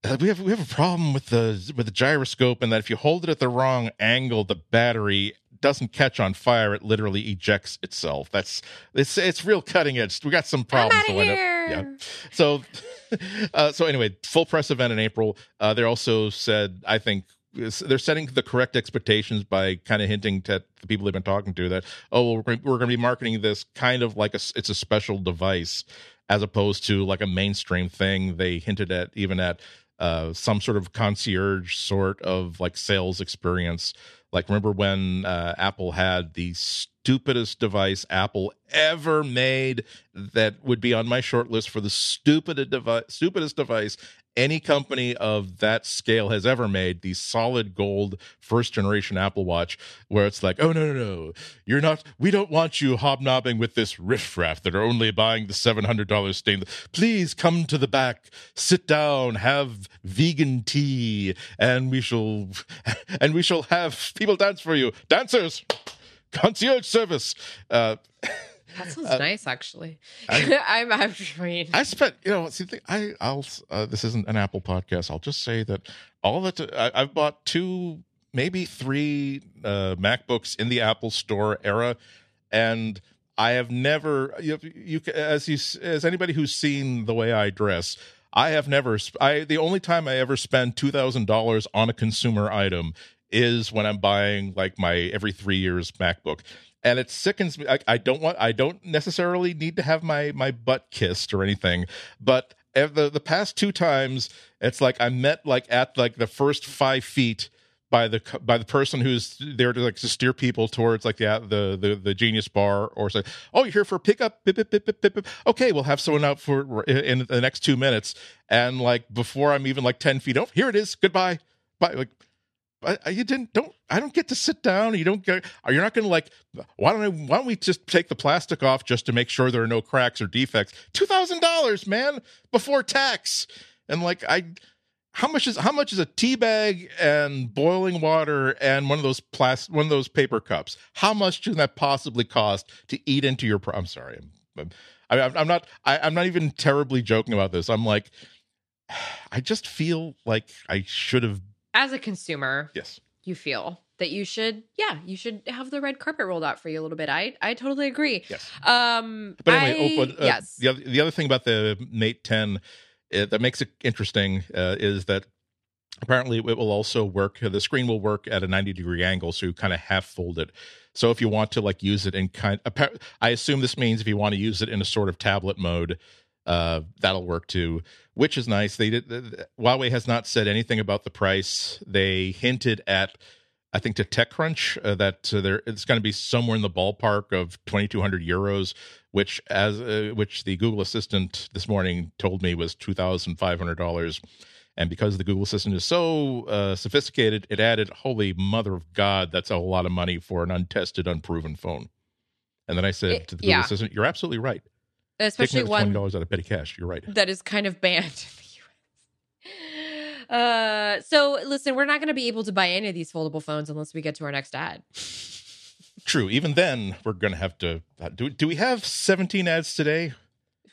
uh, we have we have a problem with the with the gyroscope and that if you hold it at the wrong angle, the battery doesn't catch on fire. It literally ejects itself. That's it's it's real cutting edge. We got some problems. To wind up- here. Yeah. So, *laughs* uh, so anyway, full press event in April. Uh, they also said, I think they're setting the correct expectations by kind of hinting to the people they've been talking to that, oh, well, we're going to be marketing this kind of like a it's a special device as opposed to like a mainstream thing. They hinted at even at uh, some sort of concierge sort of like sales experience. Like remember when uh, Apple had the stupidest device Apple ever made that would be on my short list for the stupidest device, stupidest device any company of that scale has ever made the solid gold first generation Apple Watch, where it's like, oh no no no, you're not. We don't want you hobnobbing with this riffraff that are only buying the seven hundred dollars stainless. Please come to the back, sit down, have vegan tea, and we shall, *laughs* and we shall have people dance for you, dancers, concierge service. Uh, *laughs* That sounds Uh, nice, actually. I- *laughs* I'm, I'm, I mean, I spent, you know, see, I, I'll, uh, this isn't an Apple podcast. I'll just say that all that I, I've bought two, maybe three uh, MacBooks in the Apple Store era, and I have never, you, you as you, as anybody who's seen the way I dress, I have never, I the only time I ever spend two thousand dollars on a consumer item is when I'm buying like my every three years MacBook and it sickens me. I, I don't want. I don't necessarily need to have my my butt kissed or anything, but the the past two times, it's like I met like at like the first five feet by the by the person who's there to like to steer people towards like the the the, the genius bar or say, oh, you're here for pickup. Bip, bip, bip, bip, bip. Okay, we'll have someone out for in the next two minutes, and like before I'm even like ten feet. Oh, here it is. Goodbye. Bye. Like I, you didn't don't I don't get to sit down. You don't get. You're not going to like. Why don't I? Why don't we just take the plastic off just to make sure there are no cracks or defects? Two thousand dollars, man, before tax. And like I, how much is how much is a tea bag and boiling water and one of those plastic one of those paper cups? How much can that possibly cost to eat into your? Pro- I'm sorry. I'm, I'm I'm not. I, I'm not even terribly joking about this. I'm like, *sighs* I just feel like I should have. As a consumer, Yes. you feel that you should, yeah, you should have the red carpet rolled out for you a little bit. I, I totally agree. Yes. Um, But anyway, I- oh, but, uh, yes, the other the other thing about the Mate 10 uh, that makes it interesting uh, is that apparently it will also work. The screen will work at a 90 degree angle, so you kind of half fold it. So if you want to like use it in kind, I assume this means if you want to use it in a sort of tablet mode, uh, that'll work too, which is nice. They did. uh, Huawei has not said anything about the price. They hinted at. I think to TechCrunch uh, that uh, there it's going to be somewhere in the ballpark of 2200 euros which as uh, which the Google Assistant this morning told me was two thousand five hundred dollars, and because the Google Assistant is so uh, sophisticated, it added "Holy Mother of God, that's a lot of money for an untested, unproven phone." And then I said It- to the Google yeah. Assistant, "You're absolutely right. Especially me the twenty one dollars out of petty cash. You're right." that is kind of banned in the US. Uh, so listen, we're not going to be able to buy any of these foldable phones unless we get to our next ad. *laughs* True. Even then, we're going to have to uh, do. Do we have seventeen ads today?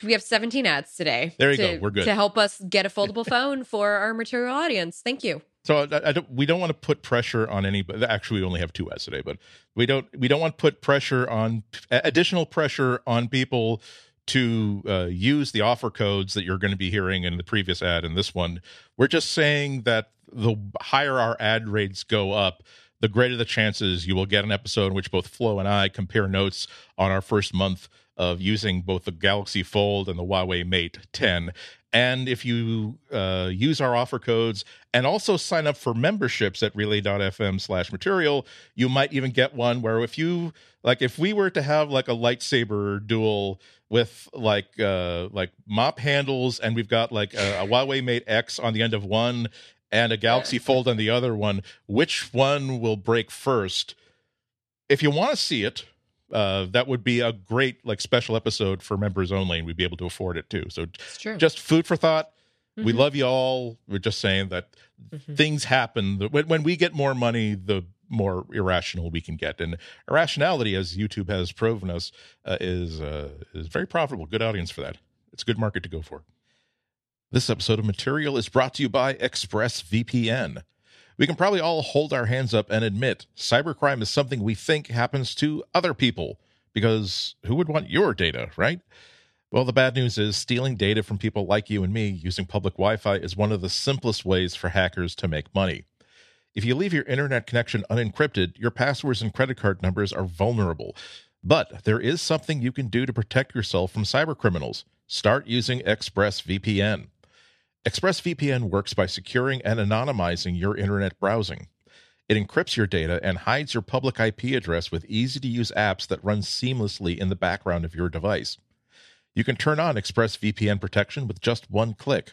We have 17 ads today. There you to, go. We're good. To help us get a foldable *laughs* phone for our material audience. Thank you. So I, I don't, we don't want to put pressure on anybody. Actually, we only have two ads today, but we don't we don't want to put pressure on additional pressure on people to uh, use the offer codes that you're going to be hearing in the previous ad and this one. We're just saying that the higher our ad rates go up, the greater the chances you will get an episode in which both Flo and I compare notes on our first month of using both the Galaxy Fold and the Huawei Mate 10. And if you uh, use our offer codes and also sign up for memberships at relay.fm slash material, you might even get one where if you like if we were to have like a lightsaber duel with like uh like mop handles and we've got like a, a Huawei Mate X on the end of one and a Galaxy Fold on the other one, which one will break first? If you want to see it, uh, that would be a great like special episode for members only, and we'd be able to afford it too. So just food for thought. We Mhm. love you all. We're just saying that Mhm. things happen. When, when we get more money, the more irrational we can get. And irrationality, as YouTube has proven us, uh, is uh, is very profitable. Good audience for that. It's a good market to go for. This episode of Material is brought to you by ExpressVPN. We can probably all hold our hands up and admit cybercrime is something we think happens to other people because who would want your data, right? Well, the bad news is stealing data from people like you and me using public Wi Fi is one of the simplest ways for hackers to make money. If you leave your internet connection unencrypted, your passwords and credit card numbers are vulnerable. But there is something you can do to protect yourself from cybercriminals. Start using ExpressVPN. ExpressVPN works by securing and anonymizing your internet browsing. It encrypts your data and hides your public IP address with easy to use apps that run seamlessly in the background of your device. You can turn on ExpressVPN protection with just one click.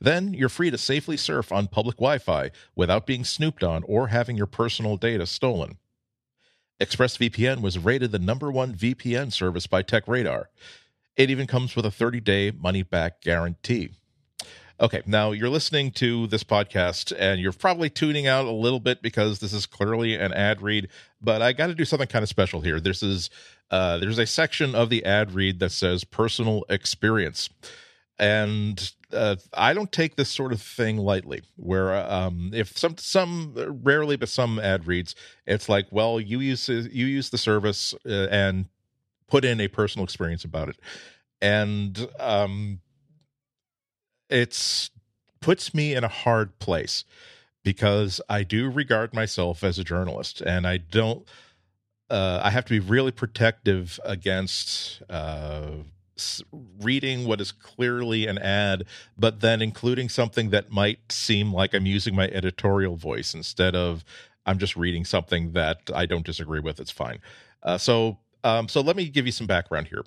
Then you're free to safely surf on public Wi Fi without being snooped on or having your personal data stolen. ExpressVPN was rated the number one VPN service by TechRadar. It even comes with a 30 day money back guarantee. Okay, now you're listening to this podcast and you're probably tuning out a little bit because this is clearly an ad read, but I got to do something kind of special here. This is uh, there's a section of the ad read that says personal experience. And uh, I don't take this sort of thing lightly. Where um, if some some rarely, but some ad reads, it's like, well, you use you use the service uh, and put in a personal experience about it, and um, it's puts me in a hard place because I do regard myself as a journalist and I don't uh, I have to be really protective against uh, reading what is clearly an ad, but then including something that might seem like I'm using my editorial voice instead of I'm just reading something that I don't disagree with. It's fine. Uh, so, um, so let me give you some background here.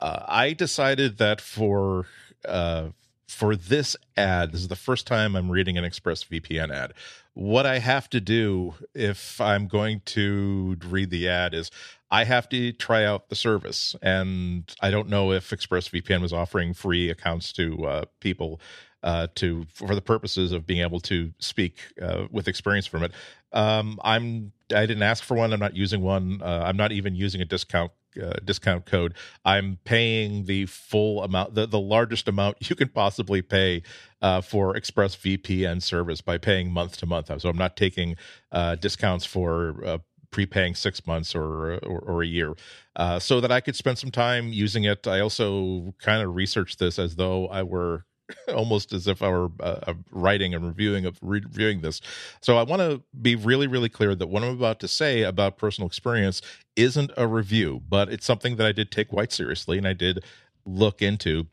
Uh, I decided that for uh, for this ad, this is the first time I'm reading an ExpressVPN ad. What I have to do if I'm going to read the ad is I have to try out the service. And I don't know if ExpressVPN was offering free accounts to uh, people uh, to for the purposes of being able to speak uh, with experience from it. Um, I'm I didn't ask for one. I'm not using one. Uh, I'm not even using a discount uh, discount code. I'm paying the full amount, the, the largest amount *laughs* you can possibly pay uh, for ExpressVPN service by paying month to month. So I'm not taking uh, discounts for uh, prepaying six months or or, or a year, uh, so that I could spend some time using it. I also kind of researched this as though I were *laughs* almost as if I were uh, uh, writing and reviewing of reviewing this. So I want to be really, really clear that what I'm about to say about personal experience isn't a review, but it's something that I did take quite seriously and I did look into.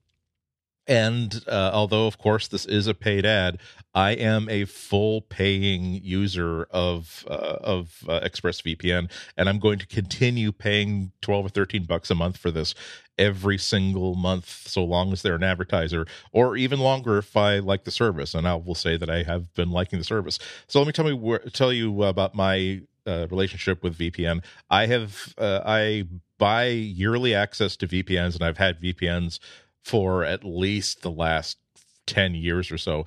And uh, although, of course, this is a paid ad, I am a full paying user of uh, of uh, ExpressVPN, and I'm going to continue paying twelve or thirteen bucks a month for this every single month, so long as they're an advertiser, or even longer if I like the service. And I will say that I have been liking the service. So let me tell me tell you about my uh, relationship with VPN. I have uh, I buy yearly access to VPNs, and I've had VPNs for at least the last 10 years or so.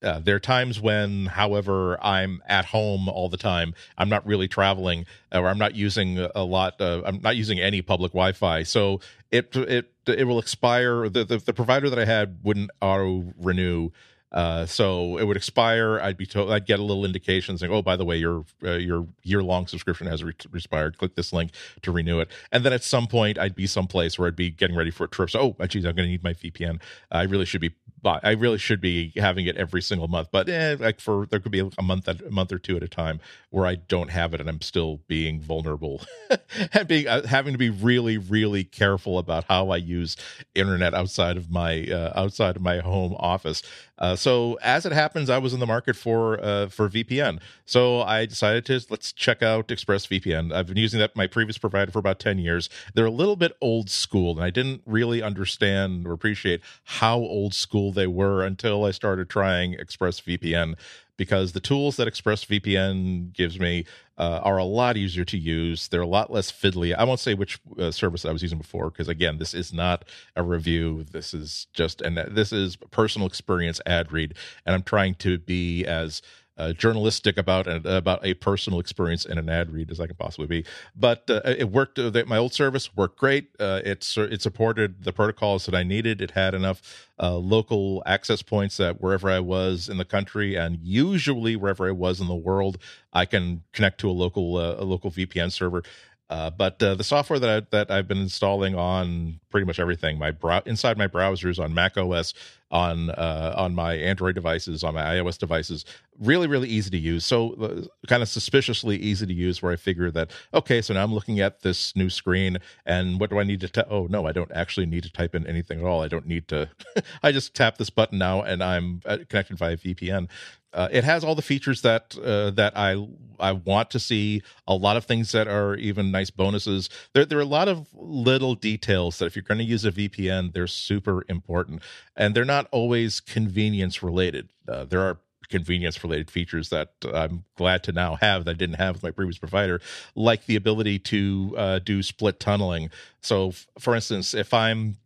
Uh, there are times when, however, I'm at home all the time. I'm not really traveling, or I'm not using a lot. Uh, I'm not using any public Wi-Fi, so it it it will expire. The the, the provider that I had wouldn't auto renew uh, so it would expire. I'd be told. I'd get a little indication saying, "Oh, by the way, your uh, your year long subscription has re- expired. Click this link to renew it." And then at some point, I'd be someplace where I'd be getting ready for a trip. So, oh, geez, I'm going to need my VPN. I really should be. I really should be having it every single month. But eh, like for there could be a month a month or two at a time where I don't have it, and I'm still being vulnerable *laughs* and being uh, having to be really really careful about how I use internet outside of my uh, outside of my home office. Uh, so as it happens, I was in the market for uh, for VPN. So I decided to let's check out ExpressVPN. I've been using that my previous provider for about ten years. They're a little bit old school, and I didn't really understand or appreciate how old school they were until I started trying ExpressVPN because the tools that ExpressVPN gives me uh, are a lot easier to use. They're a lot less fiddly. I won't say which uh, service I was using before because again, this is not a review. This is just and this is personal experience ad read, and I'm trying to be as uh, journalistic about an, about a personal experience in an ad read as I can possibly be. But uh, it worked. Uh, my old service worked great. Uh, it it supported the protocols that I needed. It had enough uh, local access points that wherever I was in the country and usually wherever I was in the world, I can connect to a local uh, a local VPN server. Uh, but uh, the software that I, that I've been installing on pretty much everything, my brow- inside my browsers on Mac OS, on uh, on my Android devices, on my iOS devices, really really easy to use. So uh, kind of suspiciously easy to use. Where I figure that okay, so now I'm looking at this new screen, and what do I need to? Oh no, I don't actually need to type in anything at all. I don't need to. *laughs* I just tap this button now, and I'm uh, connected via VPN. Uh, it has all the features that uh, that I I want to see. A lot of things that are even nice bonuses. There there are a lot of little details that if you're going to use a VPN, they're super important, and they're not always convenience related. Uh, there are convenience related features that I'm glad to now have that I didn't have with my previous provider, like the ability to uh, do split tunneling. So, f- for instance, if I'm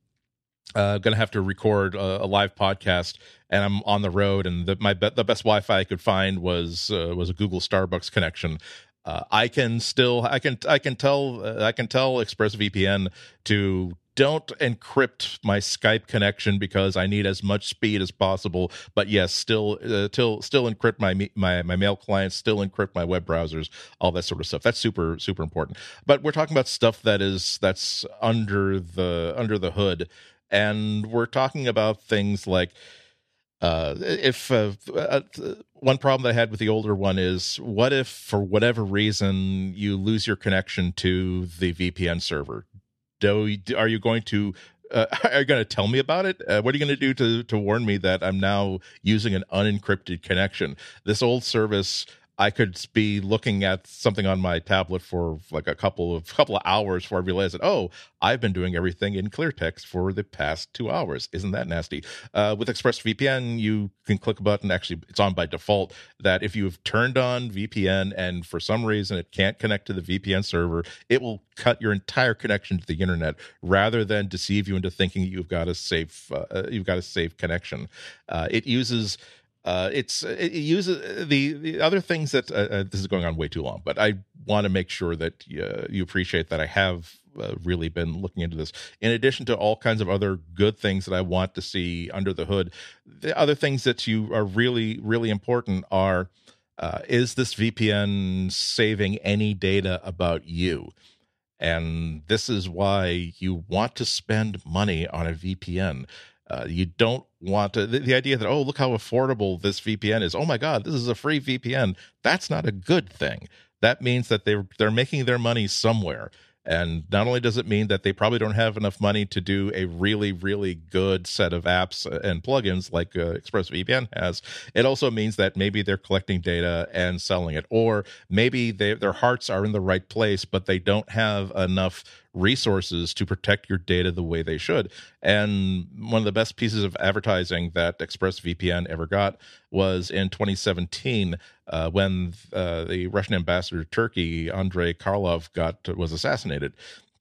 uh, going to have to record a, a, live podcast and I'm on the road and the, my be- the best Wi-Fi I could find was uh, was a Google Starbucks connection. Uh, I can still I can I can tell uh, I can tell ExpressVPN to don't encrypt my Skype connection because I need as much speed as possible. But yes, still, uh, still, still encrypt my my my mail clients, still encrypt my web browsers, all that sort of stuff. That's super super important. But we're talking about stuff that is that's under the under the hood and we're talking about things like uh, if uh, uh, one problem that I had with the older one is what if for whatever reason you lose your connection to the VPN server? Do are you going to uh, *laughs* are you going to tell me about it? Uh, what are you going to do to to warn me that I'm now using an unencrypted connection? This old service I could be looking at something on my tablet for like a couple of couple of hours before I realize that oh, I've been doing everything in clear text for the past two hours. Isn't that nasty? Uh, with ExpressVPN, you can click a button. Actually, it's on by default. That if you have turned on VPN and for some reason it can't connect to the VPN server, it will cut your entire connection to the internet rather than deceive you into thinking you've got a safe uh, you've got a safe connection. Uh, it uses uh, it's it uses uh, the the other things that uh, uh, this is going on way too long, but I want to make sure that uh, you appreciate that I have uh, really been looking into this. In addition to all kinds of other good things that I want to see under the hood, the other things that you are really really important are is this VPN saving any data about you? And this is why you want to spend money on a VPN. Uh, you don't want to the, the, idea that oh look how affordable this VPN is. Oh my god, this is a free VPN. That's not a good thing. That means that they they're making their money somewhere. And not only does it mean that they probably don't have enough money to do a really, really good set of apps and plugins like uh, ExpressVPN has, it also means that maybe they're collecting data and selling it, or maybe they, their hearts are in the right place, but they don't have enough resources to protect your data the way they should. And one of the best pieces of advertising that ExpressVPN ever got was in 2017 uh, when uh, the Russian ambassador to Turkey, Andrei Karlov, got was assassinated.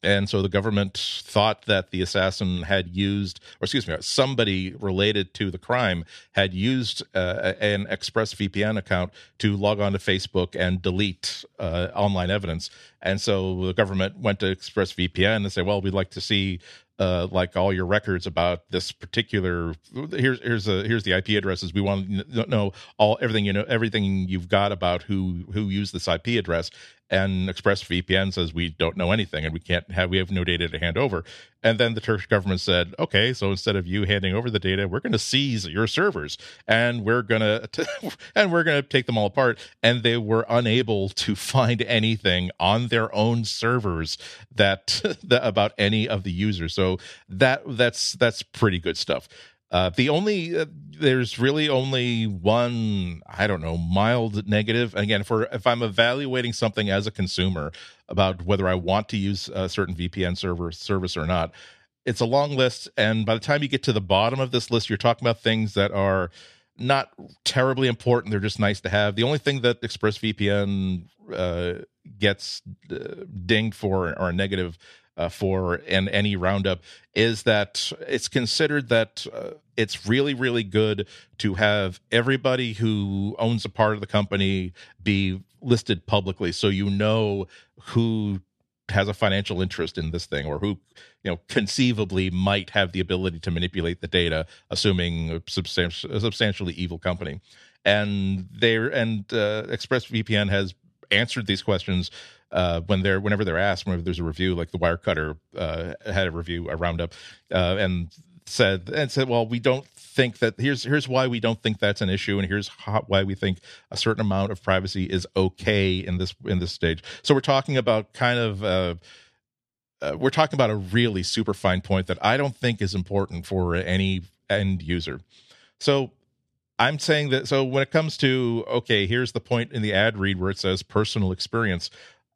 And so the government thought that the assassin had used, or excuse me, somebody related to the crime had used uh, an ExpressVPN account to log on to Facebook and delete uh, online evidence. And so the government went to ExpressVPN and said, well, we'd like to see uh, like all your records about this particular here's here's a here's the IP addresses we want to know all everything you know everything you've got about who who used this IP address and ExpressVPN says we don't know anything and we can't have we have no data to hand over. And then the Turkish government said, okay, so instead of you handing over the data, we're going to seize your servers and we're going *laughs* to and we're going to take them all apart. And they were unable to find anything on their own servers that, *laughs* that about any of the users. So that that's that's pretty good stuff. Uh, the only uh, there's really only one I don't know mild negative. Again, for if I'm evaluating something as a consumer about whether I want to use a certain VPN server service or not, it's a long list. And by the time you get to the bottom of this list, you're talking about things that are not terribly important. They're just nice to have. The only thing that ExpressVPN uh, gets uh, dinged for or a negative uh, for in any roundup is that it's considered that uh, it's really really good to have everybody who owns a part of the company be listed publicly so you know who has a financial interest in this thing or who you know conceivably might have the ability to manipulate the data assuming a, substantial, a substantially evil company. And there and uh, expressvpn has answered these questions uh, when they're whenever they're asked whenever there's a review like the wirecutter uh, had a review a roundup uh, and said and said well we don't think that here's here's why we don't think that's an issue and here's how, why we think a certain amount of privacy is okay in this in this stage. So we're talking about kind of uh, uh, we're talking about a really super fine point that i don't think is important for any end user. So i'm saying that so when it comes to okay here's the point in the ad read where it says personal experience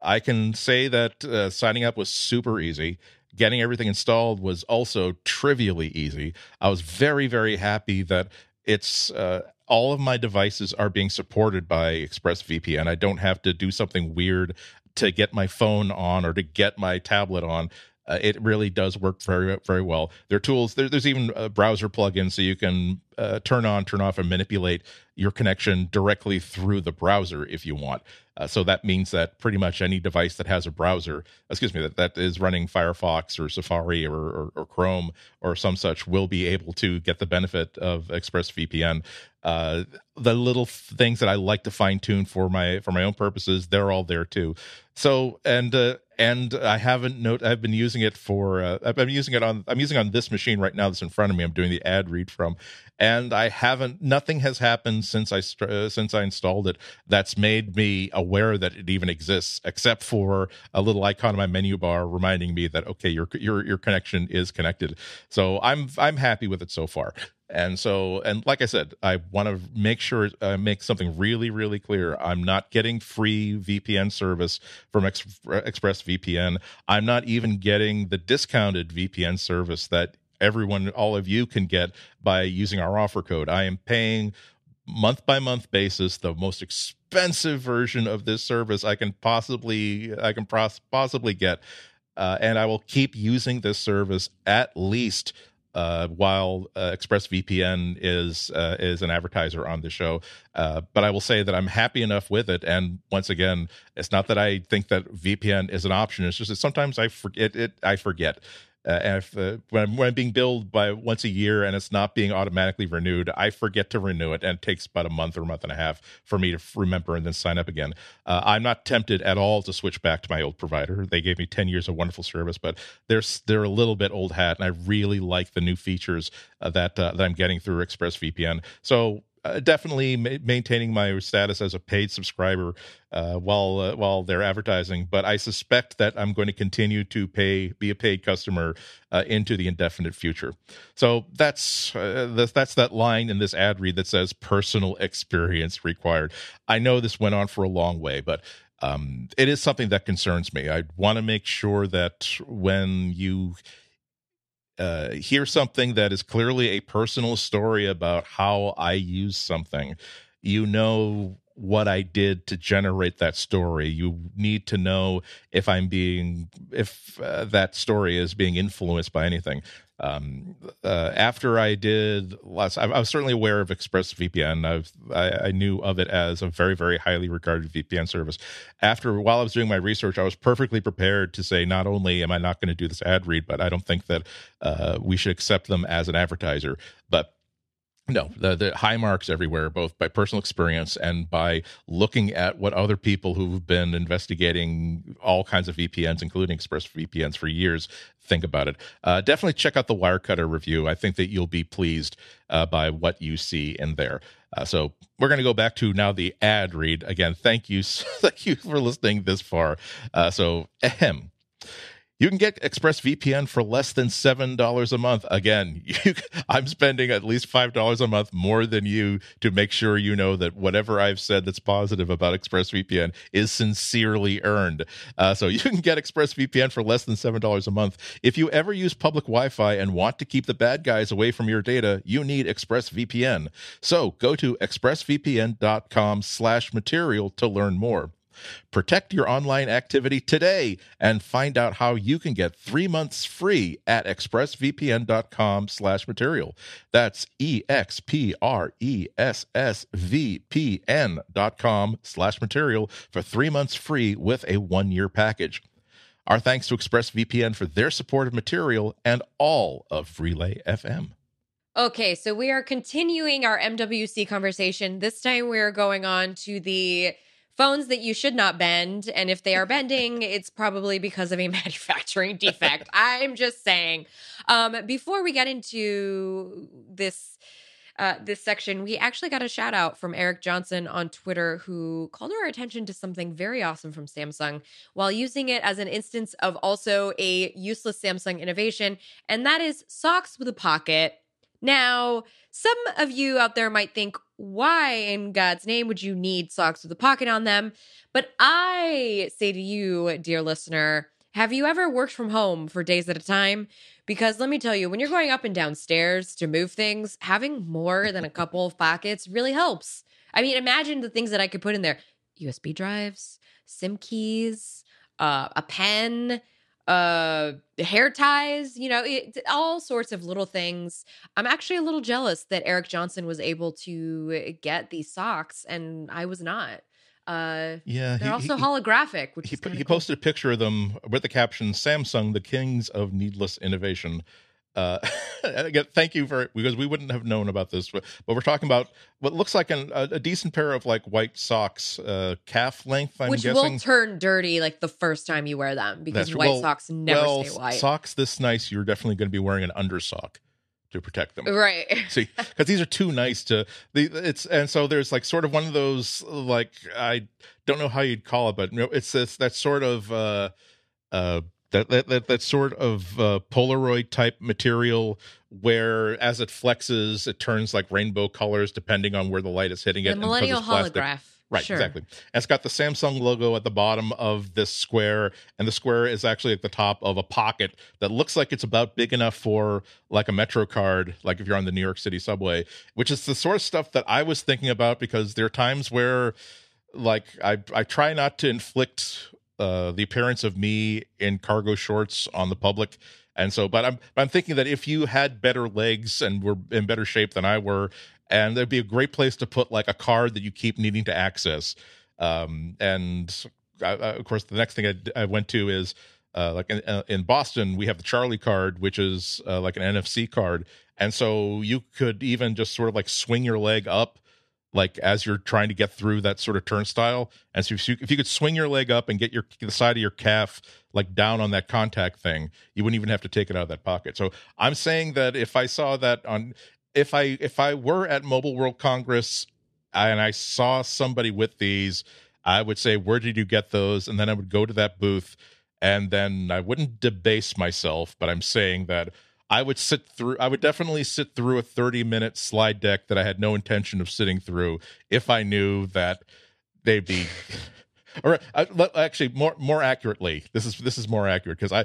i can say that uh, signing up was super easy getting everything installed was also trivially easy. I was very, very happy that it's uh, all of my devices are being supported by ExpressVPN. I don't have to do something weird to get my phone on or to get my tablet on. Uh, it really does work very very well. There are tools. There, there's even a browser plugin so you can uh, turn on, turn off, and manipulate your connection directly through the browser if you want. Uh, so that means that pretty much any device that has a browser, excuse me, that, that is running Firefox or Safari or, or, or Chrome or some such will be able to get the benefit of ExpressVPN. Uh, the little things that I like to fine tune for my for my own purposes, they're all there too. So and uh, and I haven't note I've been using it for uh, been using it on I'm using on this machine right now that's in front of me. I'm doing the ad read from, and I haven't nothing has happened since I uh, since I installed it that's made me aware that it even exists, except for a little icon on my menu bar reminding me that okay your your your connection is connected. So I'm I'm happy with it so far. And so and like i said i want to make sure uh, make something really really clear. I'm not getting free vpn service from Ex- expressvpn i'm not even getting the discounted vpn service that everyone all of you can get by using our offer code. I am paying month by month basis the most expensive version of this service i can possibly i can pos- possibly get uh, and i will keep using this service at least uh, while uh, ExpressVPN is uh, is an advertiser on the show. Uh, but I will say that I'm happy enough with it. And once again, it's not that I think that VPN is an option. It's just that sometimes I forget it. I forget. Uh, and if, uh, when, I'm, when I'm being billed by once a year and it's not being automatically renewed, I forget to renew it, and it takes about a month or a month and a half for me to remember and then sign up again. Uh, I'm not tempted at all to switch back to my old provider. They gave me 10 years of wonderful service, but they're they're a little bit old hat, and I really like the new features uh, that uh, that I'm getting through ExpressVPN. So uh, definitely ma- maintaining my status as a paid subscriber uh, while uh, while they're advertising. But I suspect that I'm going to continue to pay be a paid customer uh, into the indefinite future. So that's uh, that's that's that line in this ad read that says personal experience required. I know this went on for a long way, but um, it is something that concerns me. I want to make sure that when you uh, hear something that is clearly a personal story about how I use something, you know what I did to generate that story. You need to know if I'm being, if uh, that story is being influenced by anything um, uh, after I did last, I, I, was certainly aware of ExpressVPN. I've, I, I knew of it as a very, very highly regarded VPN service. After, while I was doing my research, I was perfectly prepared to say, not only am I not going to do this ad read, but I don't think that uh, we should accept them as an advertiser. But no, the, the high marks everywhere, both by personal experience and by looking at what other people who've been investigating all kinds of VPNs, including Express VPNs for years, think about it. Uh, definitely check out the Wirecutter review. I think that you'll be pleased uh, by what you see in there. Uh, so we're going to go back to now the ad read again. Thank you, *laughs* thank you for listening this far. Uh, so, ahem. You can get ExpressVPN for less than $7 a month. Again, *laughs* you, I'm spending at least $5 a month more than you to make sure you know that whatever I've said that's positive about ExpressVPN is sincerely earned. Uh, so *laughs* you can get ExpressVPN for less than $7 a month. If you ever use public Wi Fi and want to keep the bad guys away from your data, you need ExpressVPN. So go to expressvpn.com slash material to learn more. Protect your online activity today and find out how you can get three months free at expressvpn.com slash material. That's E-X-P-R-E-S-S-V-P-N dot com slash material for three months free with a one-year package. Our thanks to ExpressVPN for their support of material and all of Relay FM. Okay, so we are continuing our MWC conversation. This time we are going on to the phones that you should not bend. And if they are bending, it's probably because of a *laughs* manufacturing defect. I'm just saying. Um, before we get into this uh, this section, we actually got a shout out from Eric Johnson on Twitter who called our attention to something very awesome from Samsung while using it as an instance of also a useless Samsung innovation, and that is socks with a pocket. Now, some of you out there might think, why in God's name would you need socks with a pocket on them? But I say to you, dear listener, have you ever worked from home for days at a time? Because let me tell you, when you're going up and down stairs to move things, having more than a couple of pockets really helps. I mean, imagine the things that I could put in there USB drives, SIM keys, uh, a pen, uh hair ties you know it, all sorts of little things. I'm actually a little jealous that eric johnson was able to get these socks and i was not. Uh Yeah, they're he- also he- holographic which he, he cool. posted a picture of them with the caption samsung the kings of needless innovation uh *laughs* again thank you for because we wouldn't have known about this but, but we're talking about what looks like an, a, a decent pair of like white socks uh calf length i'm which guessing? will turn dirty like the first time you wear them because That's- white well- socks never well stay white. socks this nice you're definitely going to be wearing an undersock to protect them. Right. *laughs* See because these are too nice to the it's and so there's like sort of one of those like i don't know how you'd call it but it's this that sort of uh uh that that that, that sort of uh, Polaroid type material where as it flexes it turns like rainbow colors depending on where the light is hitting it the millennial plastic- holograph Right, sure. exactly. And it's got the Samsung logo at the bottom of this square, and the square is actually at the top of a pocket that looks like it's about big enough for like a Metro card, like if you're on the New York City subway, which is the sort of stuff that I was thinking about because there are times where like I I try not to inflict uh the appearance of me in cargo shorts on the public. And so, but I'm I'm thinking that if you had better legs and were in better shape than I were, and there'd be a great place to put like a card that you keep needing to access. Um, and I, I, of course, the next thing I, I went to is uh, like in, uh, in Boston, we have the Charlie card, which is uh, like an NFC card, and so you could even just sort of like swing your leg up. Like as you're trying to get through that sort of turnstile, and so if you, could swing your leg up and get your the side of your calf like down on that contact thing, you wouldn't even have to take it out of that pocket. So I'm saying that if I saw that on if I if I were at Mobile World Congress and I saw somebody with these, I would say, "Where did you get those?" And then I would go to that booth, and then I wouldn't debase myself, but I'm saying that I would sit through. I would definitely sit through a 30 minute slide deck that I had no intention of sitting through if I knew that they'd be. *laughs* Or actually, more more accurately, this is this is more accurate because I.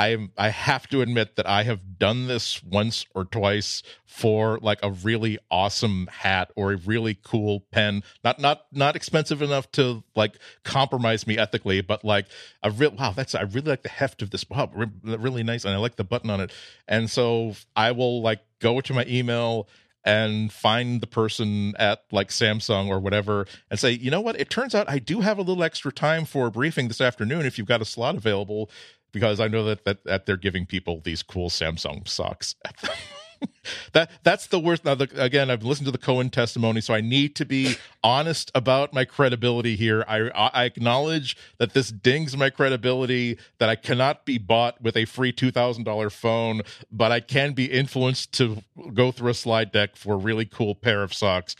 I I have to admit that I have done this once or twice for like a really awesome hat or a really cool pen. Not not not expensive enough to like compromise me ethically, but like a real wow, that's I really like the heft of this. Wow, really nice, and I like the button on it. And so I will like go to my email and find the person at like Samsung or whatever and say, you know what? It turns out I do have a little extra time for a briefing this afternoon if you've got a slot available because I know that that, that they're giving people these cool Samsung socks. *laughs* that that's the worst. Now, the, again, I've listened to the Cohen testimony, so I need to be honest about my credibility here. I I acknowledge that this dings my credibility. That I cannot be bought with a free two thousand dollar phone, but I can be influenced to go through a slide deck for a really cool pair of socks.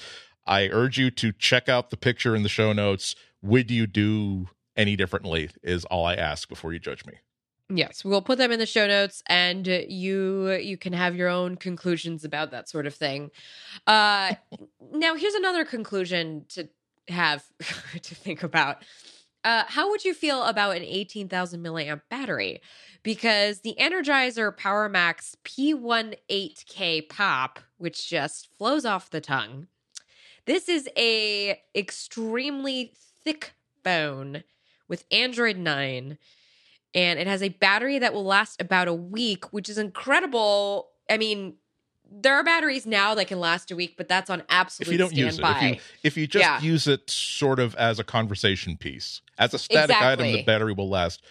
I urge you to check out the picture in the show notes. Would you do any differently? Is all I ask before you judge me. Yes, we'll put them in the show notes, and you you can have your own conclusions about that sort of thing. Uh, now, here's another conclusion to have *laughs* to think about. Uh, how would you feel about an 18,000 milliamp battery? Because the Energizer Power Max P18K Pop, which just flows off the tongue, this is a extremely thick phone with Android 9 and it has a battery that will last about a week, which is incredible. I mean, there are batteries now that can last a week, but that's on absolute if you don't standby. use it, if you if you just Yeah. use it sort of as a conversation piece, as a static item, the battery will last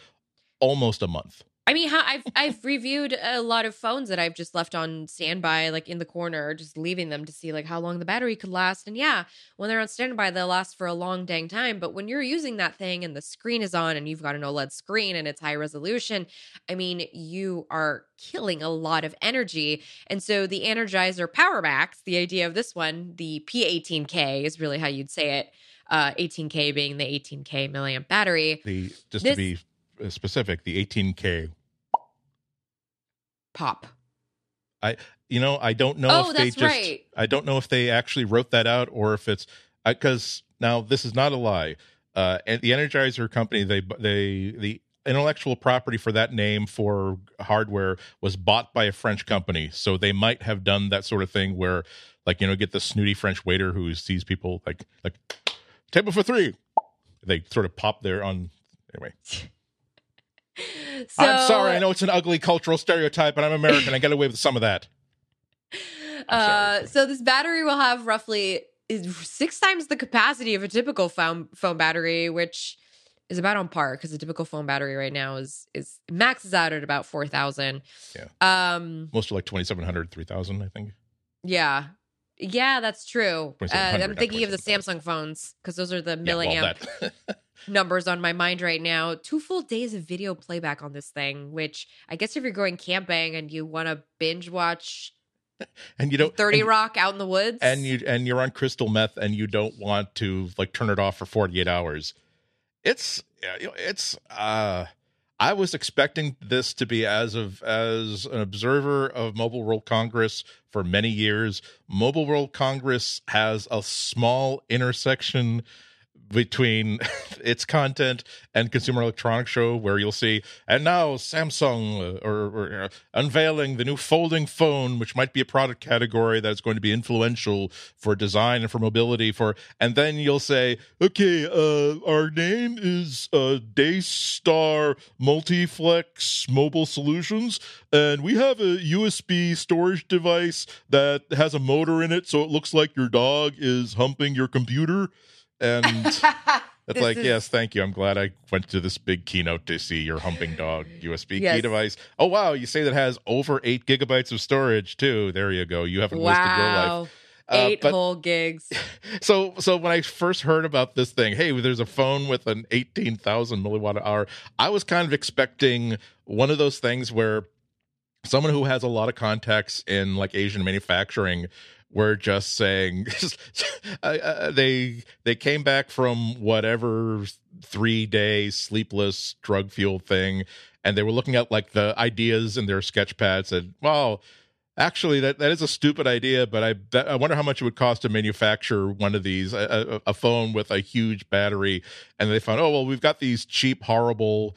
almost a month. I mean, how I've I've reviewed a lot of phones that I've just left on standby, like in the corner, just leaving them to see like how long the battery could last. And yeah, when they're on standby, they'll last for a long dang time. But when you're using that thing and the screen is on and you've got an OLED screen and it's high resolution, I mean, you are killing a lot of energy. And so the Energizer Power Max, the idea of this one, the P18K is really how you'd say it. Uh, 18K being the 18K milliamp battery. The just This- to be uh, specific, the 18K. Pop. I you know, I don't know Oh, if they just. right. I don't know if they actually wrote that out or if it's because now this is not a lie. Uh, and the Energizer company, they they the intellectual property for that name for hardware was bought by a French company, so they might have done that sort of thing where, like you know, get the snooty French waiter who sees people like like table for three, they sort of pop there on anyway. *laughs* So, I'm sorry, I know it's an ugly cultural stereotype, but I'm American. I get away with some of that. Uh, so this battery will have roughly is six times the capacity of a typical phone phone battery, which is about on par because the typical phone battery right now is is maxes out at about four thousand. Yeah. Um. Most are like 2,700, 3,000, I think. Yeah. Yeah, that's true. Uh, I'm thinking of the Samsung phones because those are the Yeah, well, milliamp *laughs* numbers on my mind right now. Two full days of video playback on this thing, which I guess if you're going camping and you want to binge watch and you don't 30 and, Rock out in the woods. and you and you're on crystal meth and you don't want to like turn it off for 48 hours it's yeah, you know, it's uh i was expecting this to be as of as an observer of mobile world congress for many years mobile world congress has a small intersection between *laughs* its content and consumer electronics show where you'll see and now samsung uh, or, or uh, unveiling the new folding phone which might be a product category that's going to be influential for design and for mobility for and then you'll say okay uh our name is uh daystar multiflex mobile solutions and we have a usb storage device that has a motor in it so it looks like your dog is humping your computer and *laughs* it's like, is- yes, thank you. I'm glad I went to this big keynote to see your humping dog USB key device. Oh wow, you say that has over eight gigabytes of storage too. There you go. You haven't wasted your life. Wow. Uh, Eight but- whole gigs. *laughs* So, so when I first heard about this thing, hey, there's a phone with an 18,000 milliwatt hour. I was kind of expecting one of those things where someone who has a lot of contacts in like Asian manufacturing were just saying *laughs* uh, they they came back from whatever three day sleepless drug fueled thing, and they were looking at like the ideas in their sketch pads and well. Actually, that, that is a stupid idea, but I bet, I wonder how much it would cost to manufacture one of these a, a, a phone with a huge battery. And they found, oh well, we've got these cheap, horrible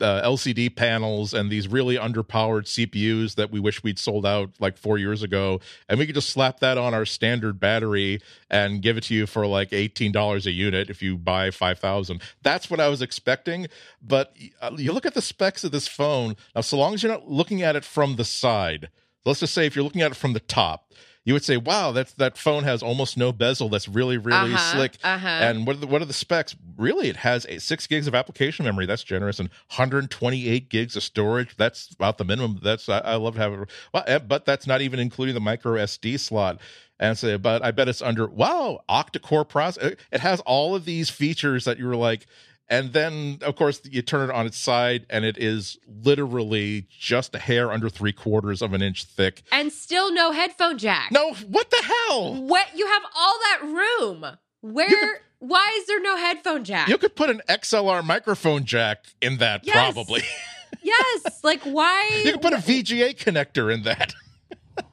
uh, LCD panels and these really underpowered CPUs that we wish we'd sold out like four years ago, and we could just slap that on our standard battery and give it to you for like eighteen dollars a unit if you buy five thousand. That's what I was expecting, but uh, you look at the specs of this phone now. So long as you're not looking at it from the side, let's just say if you're looking at it from the top. You would say, "Wow, that's that phone has almost no bezel. That's really, really uh-huh, slick." Uh-huh. And what are the what are the specs? Really, it has a, six gigs of application memory. That's generous, and 128 gigs of storage. That's about the minimum. That's I, I love to have it. Well, eh, but that's not even including the micro SD slot. And say, but I bet it's under wow octa-core process. It has all of these features that you were like, and then of course you turn it on its side, and it is literally just a hair under three quarters of an inch thick. and still no headphone jack. No, what the hell? What you have all that room. Where why is there no headphone jack? You could put an XLR microphone jack in that, Yes. probably. *laughs* yes. Like why You could put a VGA connector in that.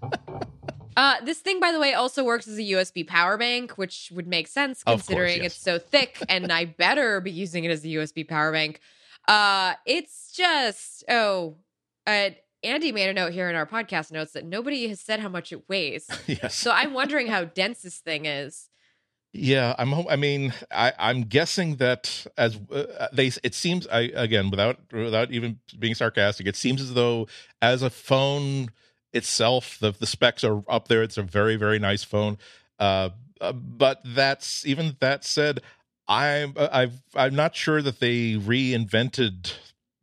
*laughs* Uh, this thing, by the way, also works as a USB power bank, which would make sense Of course, considering yes. it's so thick, *laughs* and I better be using it as a USB power bank. Uh, it's just oh, uh, Andy made a note here in our podcast notes that nobody has said how much it weighs. *laughs* yes. So I'm wondering how dense this thing is. Yeah, I'm. I mean, I, I'm guessing that as uh, they, it seems. I again, without without even being sarcastic, it seems as though as a phone itself, the the specs are up there. It's a very very nice phone. Uh, uh but that's even that said, I'm I've I'm not sure that they reinvented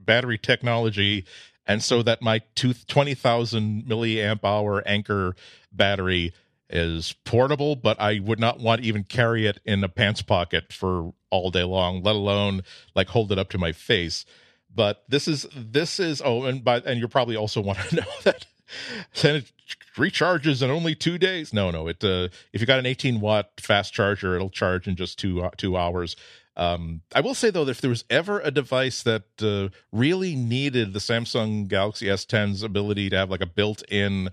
battery technology, and so that my two, 20,000 milliamp hour Anker battery is portable, but I would not want to even carry it in a pants pocket for all day long, let alone like hold it up to my face. But this is this is oh, and by and you probably also want to *laughs* know that *laughs* and it recharges in only two days. No, no, it uh, if you got an 18 watt fast charger, it'll charge in just two two hours. Um, I will say though, that if there was ever a device that uh, really needed the Samsung Galaxy S10's ability to have like a built-in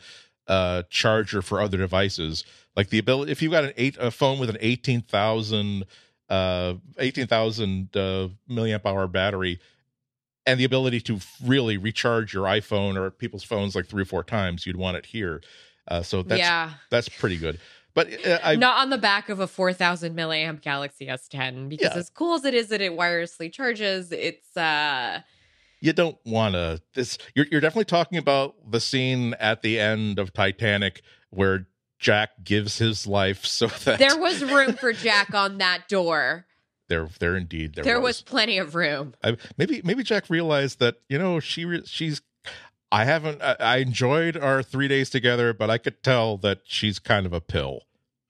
uh, charger for other devices, like the ability, if you've got an eight a phone with an eighteen thousand uh, eighteen thousand uh, milliamp hour battery, and the ability to really recharge your iPhone or people's phones like three or four times, you'd want it here. Uh, so that's yeah. that's pretty good. But uh, I, not on the back of a 4000 milliamp Galaxy S10 because yeah. as cool as it is that it wirelessly charges, it's uh you don't want to this you're you're definitely talking about the scene at the end of Titanic where Jack gives his life so *laughs* that There was room for Jack on that door. There there indeed there, there was. was plenty of room. I, maybe maybe Jack realized that, you know, she she's I haven't. I, enjoyed our three days together, but I could tell that she's kind of a pill,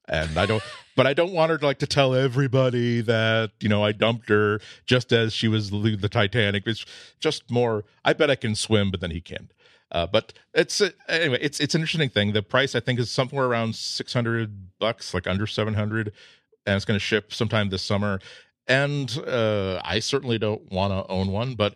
and I don't. *laughs* but I don't want her to like to tell everybody that you know I dumped her just as she was the, the Titanic. It's just more. I bet I can swim, but then he can't. Uh, but it's uh, anyway. It's it's an interesting thing. The price I think is somewhere around six hundred bucks, like under seven hundred, and it's going to ship sometime this summer. And uh, I certainly don't want to own one, but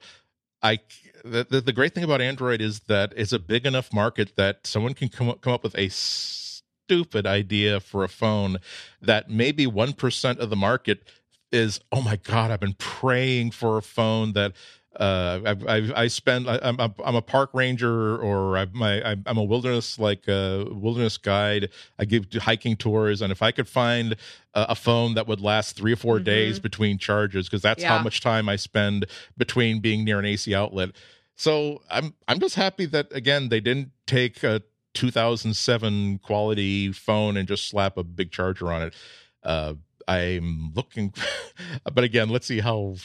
I the, the, the great thing about Android is that it's a big enough market that someone can come up, come up with a stupid idea for a phone that maybe 1% of the market is oh my god i've been praying for a phone that uh, I, I, I spend I, am I'm, I'm a park ranger or I'm my I'm a wilderness like a uh, wilderness guide. I give hiking tours, and if I could find a, a phone that would last three or 4 mm-hmm. days between charges, because that's yeah. how much time I spend between being near an AC outlet. So I'm I'm just happy that again they didn't take a 2007 quality phone and just slap a big charger on it. Uh, I'm looking, *laughs* but again, let's see how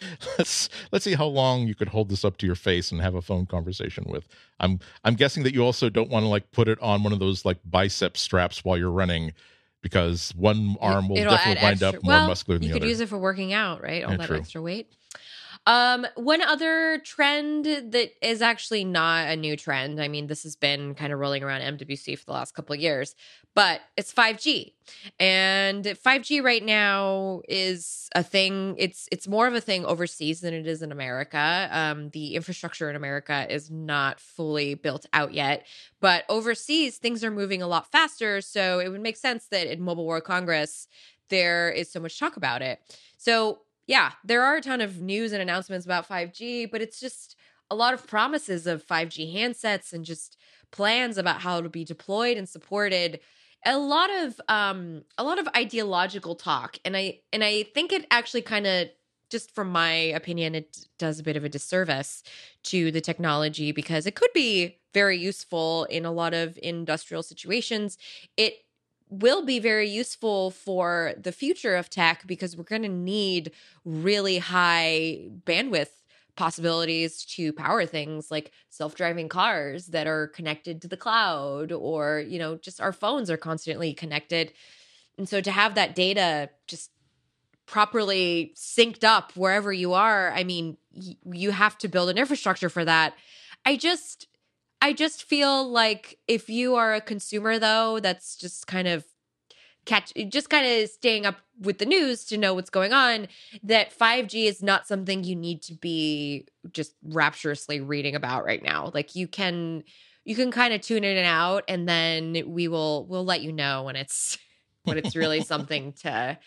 *laughs* let's let's see how long you could hold this up to your face and have a phone conversation with. I'm I'm guessing that you also don't want to like put it on one of those like bicep straps while you're running because one arm will It'll definitely wind extra. up more well, muscular than the other. You could use it for working out, right? All yeah, that true. extra weight. Um, one other trend that is actually not a new trend. I mean, this has been kind of rolling around MWC for the last couple of years, but it's 5G. And 5G right now is a thing. It's it's more of a thing overseas than it is in America. Um, the infrastructure in America is not fully built out yet, but overseas things are moving a lot faster. So it would make sense that in Mobile World Congress there is so much talk about it. So yeah, there are a ton of news and announcements about 5G, but it's just a lot of promises of 5G handsets and just plans about how to be deployed and supported. A lot of um a lot of ideological talk and i and i think it actually kind of just from my opinion it does a bit of a disservice to the technology because it could be very useful in a lot of industrial situations. It will be very useful for the future of tech because we're going to need really high bandwidth possibilities to power things like self-driving cars that are connected to the cloud or you know just our phones are constantly connected. And so to have that data just properly synced up wherever you are i mean y- you have to build an infrastructure for that. I just I just feel like if you are a consumer though, that's just kind of catch just kind of staying up with the news to know what's going on that 5G is not something you need to be just rapturously reading about right now. Like you can you can kind of tune in and out and then we will we'll let you know when it's *laughs* when it's really something *laughs* to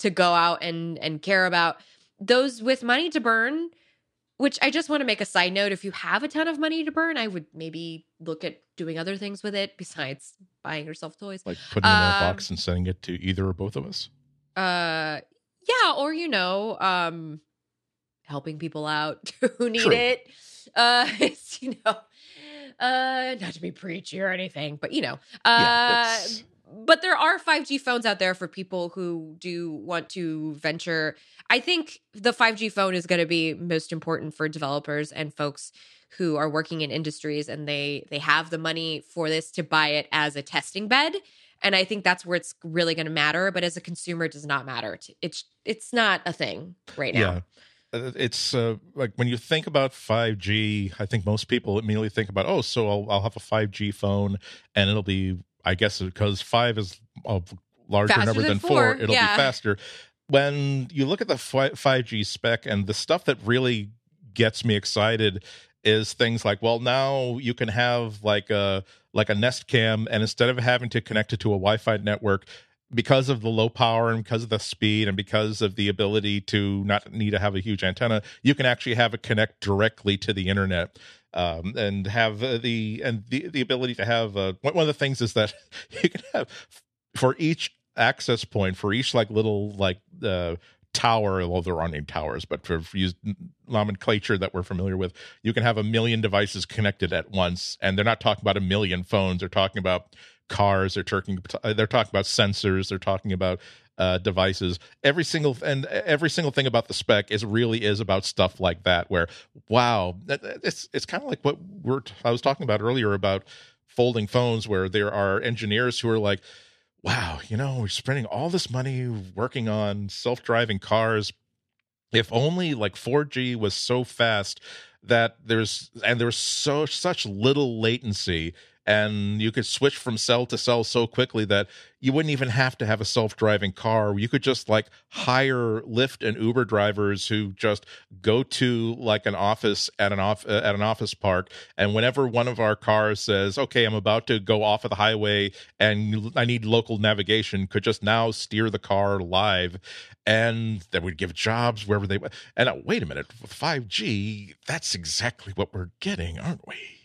to go out and and care about. Those with money to burn, which I just want to make a side note. If you have a ton of money to burn, I would maybe look at doing other things with it besides buying yourself toys. Like putting it um, in a box and sending it to either or both of us. Uh, yeah, or you know, um, helping people out *laughs* who need True. it. Uh, *laughs* it's, you know, uh, not to be preachy or anything, but you know, uh, Yeah, but there are 5G phones out there for people who do want to venture. I think the 5G phone is going to be most important for developers and folks who are working in industries and they they have the money for this to buy it as a testing bed. And I think that's where it's really going to matter. But as a consumer, it does not matter. It's it's not a thing right now. Yeah. Uh, It's uh, like when you think about 5G, I think most people immediately think about, oh, so I'll, I'll have a 5G phone and it'll be, I guess, because five is a larger Faster number than than four, four, it'll yeah. be faster. When you look at the 5G spec and the stuff that really gets me excited is things like, well, now you can have like a like a Nest Cam, and instead of having to connect it to a Wi-Fi network, because of the low power and because of the speed and because of the ability to not need to have a huge antenna, you can actually have it connect directly to the internet. Um, and have uh, the and the the ability to have uh, one of the things is that *laughs* you can have for each access point for each like little like uh, tower well there aren't any towers but for, for use nomenclature that we're familiar with you can have a million devices connected at once and they're not talking about a million phones they're talking about cars they're talking they're talking about sensors they're talking about uh, devices every single and every single thing about the spec is really is about stuff like that where wow it's it's kind of like what we're i was talking about earlier about folding phones where there are engineers who are like wow you know we're spending all this money working on self-driving cars. If only like 4G was so fast that there's and there's so such little latency and you could switch from cell to cell so quickly that you wouldn't even have to have a self-driving car. You could just like hire lyft and uber drivers who just go to like an office at an off at an office park and whenever one of our cars says okay i'm about to go off of the highway and i need local navigation could just now steer the car live and that would give jobs wherever they went and uh, wait a minute 5g that's exactly what we're getting aren't we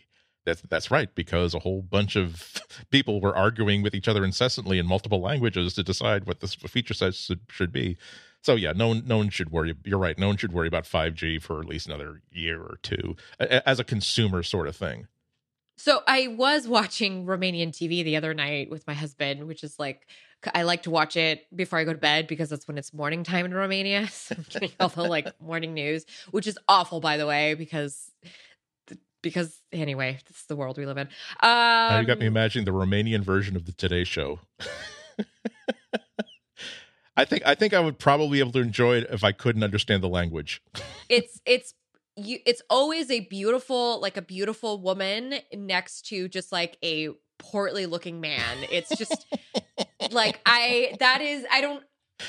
that's that's right because a whole bunch of *laughs* people were arguing with each other incessantly in multiple languages to decide what the feature sets should, should be. So yeah, no one no one should worry. You're right. No one should worry about 5G for at least another year or two as a consumer sort of thing. So I was watching Romanian TV the other night with my husband, which is like I like to watch it before I go to bed because that's when it's morning time in Romania. *laughs* So I'm getting all the like morning news, which is awful, by the way, because because anyway, this is the world we live in. Um, you got me imagining the Romanian version of the Today Show. *laughs* I think I think I would probably be able to enjoy it if I couldn't understand the language. *laughs* it's it's you it's always a beautiful like a beautiful woman next to just like a portly looking man. It's just *laughs* like I that is I don't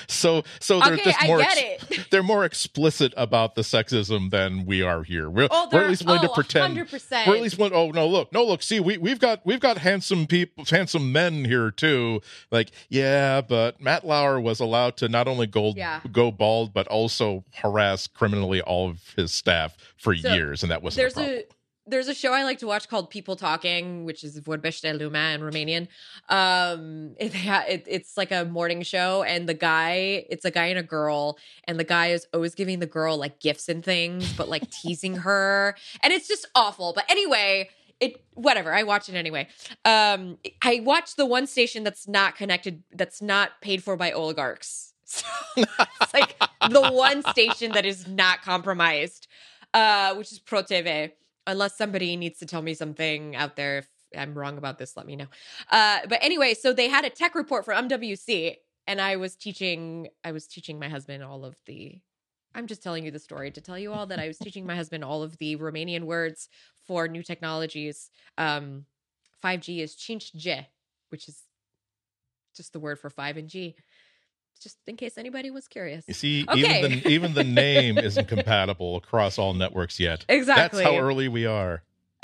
So so they're okay, just more ex- *laughs* they're more explicit about the sexism than we are here. We're, Oh, we're at least willing oh, to pretend 100%. We're at least one oh no look no look see we we've got we've got handsome people handsome men here too like yeah but Matt Lauer was allowed to not only go Yeah. go bald but also harass criminally all of his staff for So, years and that wasn't there's a problem. a there's a show I like to watch called People Talking, which is Vorbește Lumea in Romanian. Um, it, it, it's like a morning show, and the guy, it's a guy and a girl, and the guy is always giving the girl like gifts and things, but like *laughs* teasing her, and it's just awful. But anyway, it whatever. I watch it anyway. Um, I watch the one station that's not connected, that's not paid for by oligarchs. *laughs* So it's like the one station that is not compromised, uh, which is Pro TV. Unless somebody needs to tell me something out there. If I'm wrong about this, let me know. Uh, but anyway, so they had a tech report for MWC, and I was teaching. I was teaching my husband all of the. I'm just telling you the story to tell you all that I was teaching my *laughs* husband all of the Romanian words for new technologies. Um, 5G is 5G, which is just the word for five and G. Just in case anybody was curious. You see, Okay. even the even the *laughs* name isn't compatible across all networks yet. Exactly. That's how early we are. *laughs*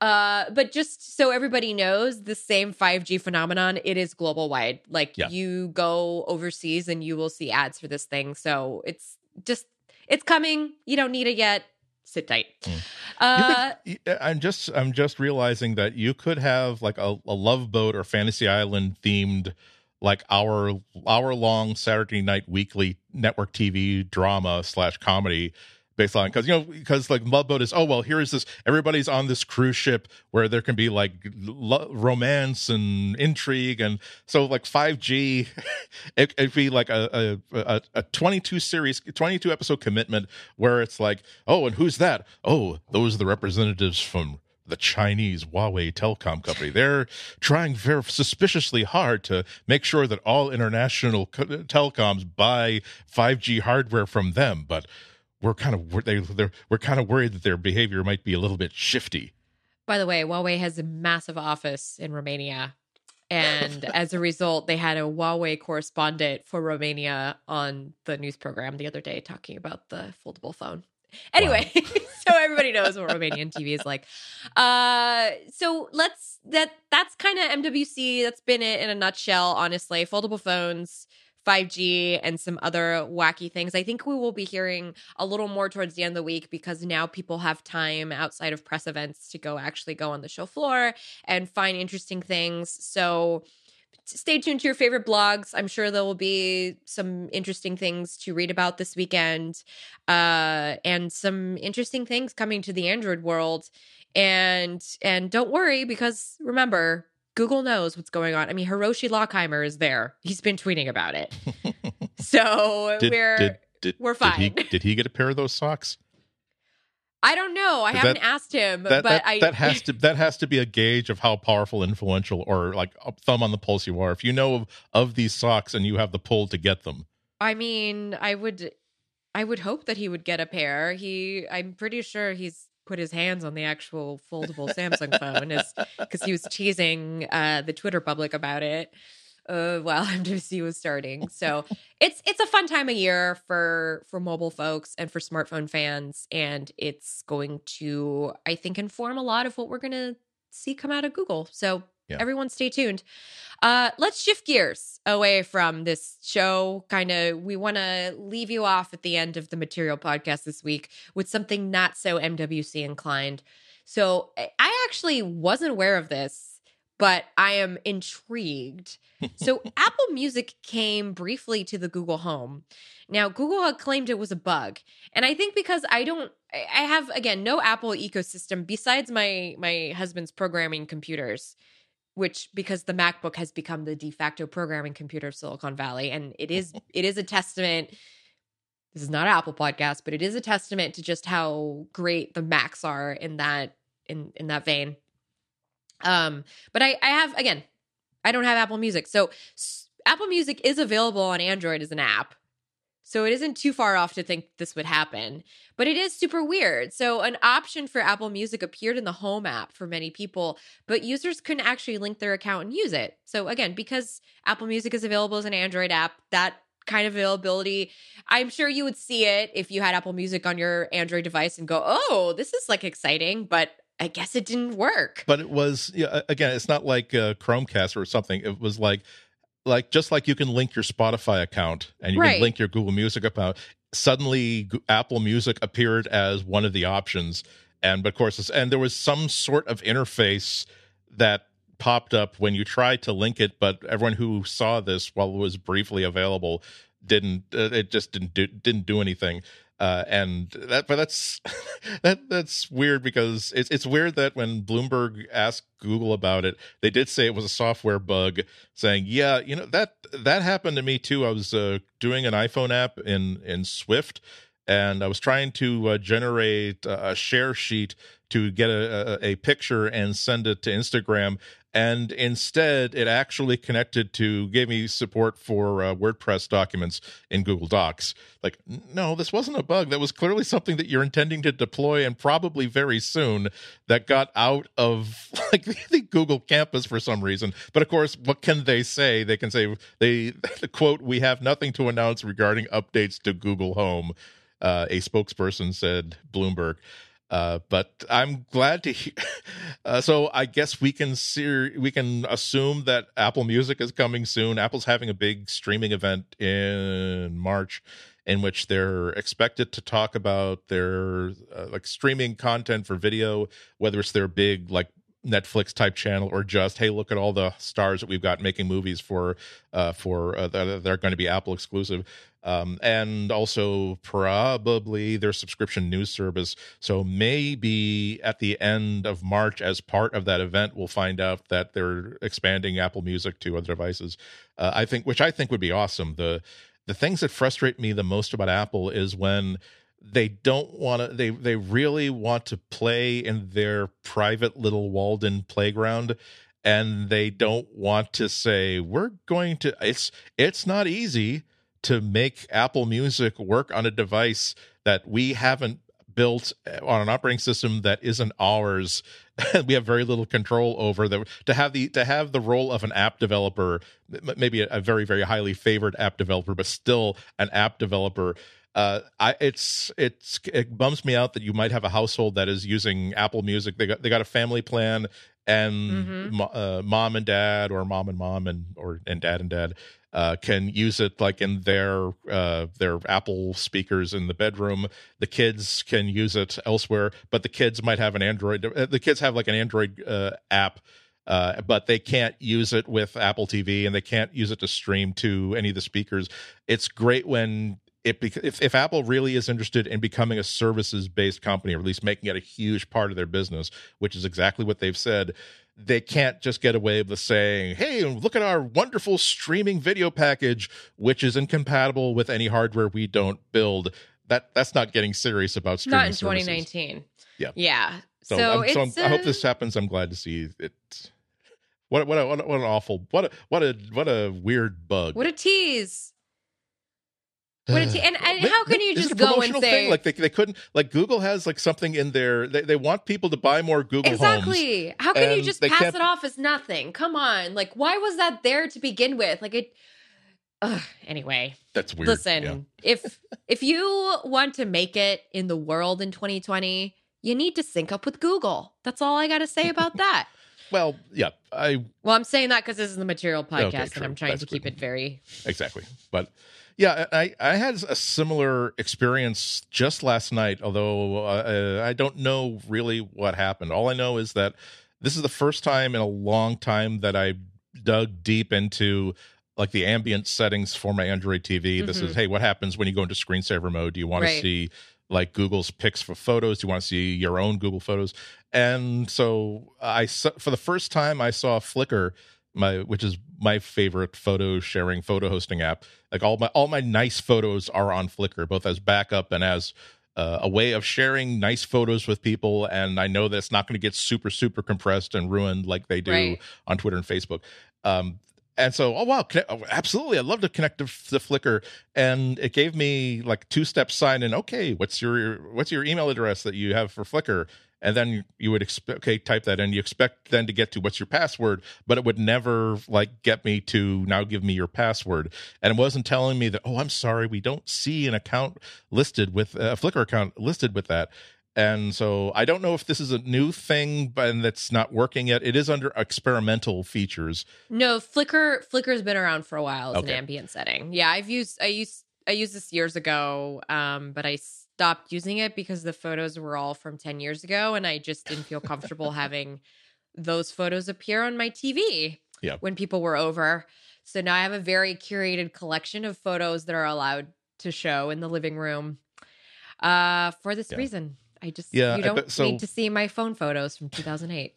uh but just so everybody knows the same 5g phenomenon it is global wide like Yeah. you go overseas and you will see ads for this thing so it's just it's coming you don't need it yet sit tight Mm. Uh could- y- I'm just I'm just realizing that you could have like a, a love boat or fantasy island themed like hour hour long Saturday night weekly network TV drama slash comedy based on because you know because like Love Boat is oh well here is this everybody's on this cruise ship where there can be like lo- romance and intrigue and so like 5G *laughs* it, would be like a, a a 22 series 22 episode commitment where it's like oh and who's that? Oh those are the representatives from the Chinese Huawei telecom company. They're trying very suspiciously hard to make sure that all international telecoms buy 5G hardware from them, but we're kind of they they're we're kind of worried that their behavior might be a little bit shifty. By the way, Huawei has a massive office in Romania. And *laughs* as a result, they had a Huawei correspondent for Romania on the news program the other day talking about the foldable phone. Anyway, wow. *laughs* so everybody knows what Romanian TV is like. Uh, so let's that that's kind of MWC. That's been it in a nutshell. Honestly, foldable phones 5G and some other wacky things. I think we will be hearing a little more towards the end of the week because now people have time outside of press events to go actually go on the show floor and find interesting things. So stay tuned to your favorite blogs. I'm sure there will be some interesting things to read about this weekend uh, and some interesting things coming to the Android world. And and don't worry because remember Google knows what's going on. I mean, Hiroshi Lockheimer is there. He's been tweeting about it. *laughs* so did, we're did, did, we're fine. Did he, *laughs* did he, get a pair of those socks? I don't know. I haven't asked him, that, but that, I that has *laughs* to that has to be a gauge of how powerful, influential, or like thumb on the pulse you are. If you know of, of these socks and you have the pull to get them, I mean, I would, I would hope that he would get a pair. He, I'm pretty sure he's put his hands on the actual foldable Samsung phone is because he was teasing uh, the Twitter public about it uh, while *laughs* MWC was starting. So it's it's a fun time of year for for mobile folks and for smartphone fans, and it's going to I think inform a lot of what we're going to see come out of Google. So yeah. everyone stay tuned. Uh, let's shift gears away from this show. Kind of, we want to leave you off at the end of the material podcast this week with something not so MWC inclined. So I actually wasn't aware of this, but I am intrigued. so *laughs* Apple Music came briefly to the Google Home. Now, Google had claimed it was a bug. And I think because I don't I have again no Apple ecosystem besides my my husband's programming computers which because the macbook has become the de facto programming computer of silicon valley and it is *laughs* it is a testament this is not an apple podcast but it is a testament to just how great the macs are in that in in that vein um but i i have again i don't have apple music so apple music is available on android as an app so it isn't too far off to think this would happen, but it is super weird. So an option for Apple Music appeared in the Home app for many people, but users couldn't actually link their account and use it. So again, because Apple Music is available as an Android app, that kind of availability, I'm sure you would see it if you had Apple Music on your Android device and go, "Oh, this is like exciting," but I guess it didn't work. But it was yeah, again, it's not like uh, Chromecast or something. It was like like just like you can link your Spotify account and you right. can link your Google Music account. Suddenly, Apple Music appeared as one of the options, and of course, and there was some sort of interface that popped up when you tried to link it, but everyone who saw this while it was briefly available didn't. Uh, it just didn't do, didn't do anything. Uh, and that, but that's *laughs* that that's weird because it's it's weird that when Bloomberg asked Google about it, they did say it was a software bug, saying, "Yeah, you know that that happened to me too. I was uh, doing an iPhone app in in Swift, and I was trying to uh, generate a share sheet to get a, a, picture and send it to Instagram, and instead it actually connected to gave me support for uh, wordpress documents in google docs. Like no this wasn't a bug. That was clearly something that you're intending to deploy and probably very soon that got out of *laughs* like the google campus for some reason. But of course what can they say? They can say they the *laughs* quote we have nothing to announce regarding updates to google home uh, a spokesperson said bloomberg uh, but I'm glad to hear. *laughs* Uh, so I guess we can see we can assume that Apple Music is coming soon. Apple's having a big streaming event in March, in which they're expected to talk about their uh, like streaming content for video, whether it's their big like Netflix type channel or just hey look at all the stars that we've got making movies for uh, for uh, that they're going to be Apple exclusive um, and also probably their subscription news service. So maybe at the end of March, as part of that event, we'll find out that they're expanding Apple Music to other devices. Uh, I think, which I think would be awesome. The the things that frustrate me the most about Apple is when they don't want to they they really want to play in their private little Walden playground and they don't want to say we're going to it's it's not easy to make Apple Music work on a device that we haven't built on an operating system that isn't ours *laughs* we have very little control over the to have the to have the role of an app developer maybe a, a very very highly favored app developer but still an app developer uh, I it's it's it bums me out that you might have a household that is using Apple Music. They got they got a family plan, and mm-hmm. uh, mom and dad, or mom and mom, and or and dad and dad uh, can use it like in their uh, their Apple speakers in the bedroom. The kids can use it elsewhere, but the kids might have an Android. Uh, the kids have like an Android uh, app. Uh, but they can't use it with Apple TV and they can't use it to stream to any of the speakers. It's great when it if, if Apple really is interested in becoming a services based company, or at least making it a huge part of their business, which is exactly what they've said, they can't just get away with saying, "Hey, look at our wonderful streaming video package, which is incompatible with any hardware we don't build." That that's not getting serious about streaming. Not in services. 2019. Yeah, yeah. So, so, I'm, so I'm, I hope this uh, happens. I'm glad to see it. What what, a, what an awful what a what a what a weird bug. What a tease. What uh, and, and how can you just go and say thing? like they, they couldn't like Google has like something in there they, they want people to buy more Google exactly. homes, how can you just pass it off as nothing? Come on. Like why was that there to begin with? Like it Ugh, anyway. That's weird listen yeah. if if you want to make it in the world in 2020 you need to sync up with Google. That's all I got to say *laughs* about that. Well yeah I well I'm saying that because this is the material podcast okay, and I'm trying that's to keep it very exactly but yeah, I, I had a similar experience just last night, although uh, I don't know really what happened. All I know is that this is the first time in a long time that I dug deep into like the ambient settings for my Android TV. Mm-hmm. This is, mm-hmm. hey, what happens when you go into screensaver mode? Do you want right. to see like Google's picks for photos? Do you want to see your own Google photos? And so I, for the first time, I saw Flickr my which is my favorite photo sharing photo hosting app. Like all my all my nice photos are on flickr both as backup and as uh, a way of sharing nice photos with people. And i know that's not going to get super super compressed and ruined like they do right. on twitter and facebook. Um, and so oh wow oh, absolutely. I'd love to connect to, to flickr. And it gave me like two step sign in okay what's your what's your email address that you have for flickr and then you would expect okay type that in. You expect then to get to what's your password but it would never like get me to now give me your password. And it wasn't telling me that oh i'm sorry we don't see an account listed with a flickr account listed with that. And so i don't know if this is a new thing but that's not working yet. It is under experimental features. No flickr flickr's been around for a while as okay. an ambient setting. Yeah i've used i used i used this years ago um but i stopped using it because the photos were all from 10 years ago and I just didn't feel comfortable *laughs* having those photos appear on my TV yeah. when people were over. So now I have a very curated collection of photos that are allowed to show in the living room. Uh, for this yeah. reason, I just yeah, you don't so, need to see my phone photos from 2008.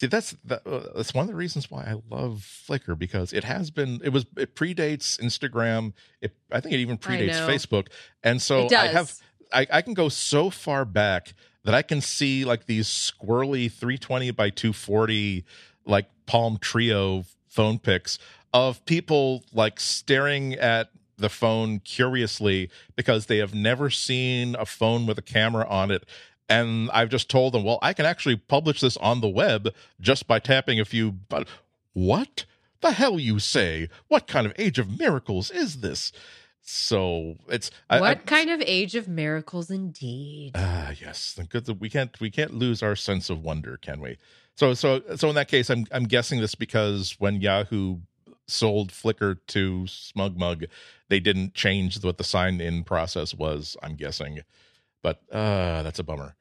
See, that's that, uh, that's one of the reasons why I love Flickr because it has been it was it predates Instagram. It I think it even predates Facebook, and so I have I, I can go so far back that I can see like these squirrely 320 by 240 like Palm Treo phone pics of people like staring at the phone curiously because they have never seen a phone with a camera on it and I've just told them, well, I can actually publish this on the web just by tapping a few. But what the hell you say? What kind of age of miracles is this? So it's what I, kind of age of miracles, indeed. Ah, uh, yes. Good. We can't we can't lose our sense of wonder, can we? So so so in that case, I'm I'm guessing this because when Yahoo sold Flickr to SmugMug, they didn't change what the sign in process was. I'm guessing but uh, that's a bummer.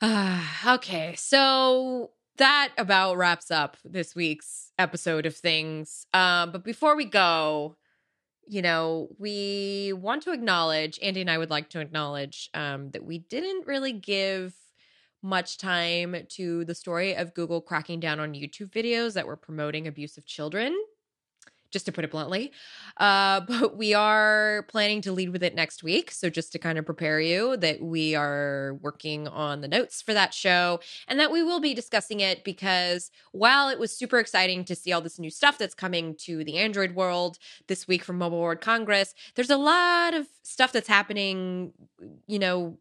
*sighs* okay, so that about wraps up this week's episode of things. Um, but before we go, you know, we want to acknowledge, Andy and I would like to acknowledge um, that we didn't really give much time to the story of Google cracking down on YouTube videos that were promoting abuse of children just to put it bluntly. Uh, *laughs* but we are planning to lead with it next week. So, just to kind of prepare you that we are working on the notes for that show and that we will be discussing it because while it was super exciting to see all this new stuff that's coming to the Android world this week from Mobile World Congress, there's a lot of stuff that's happening, you know,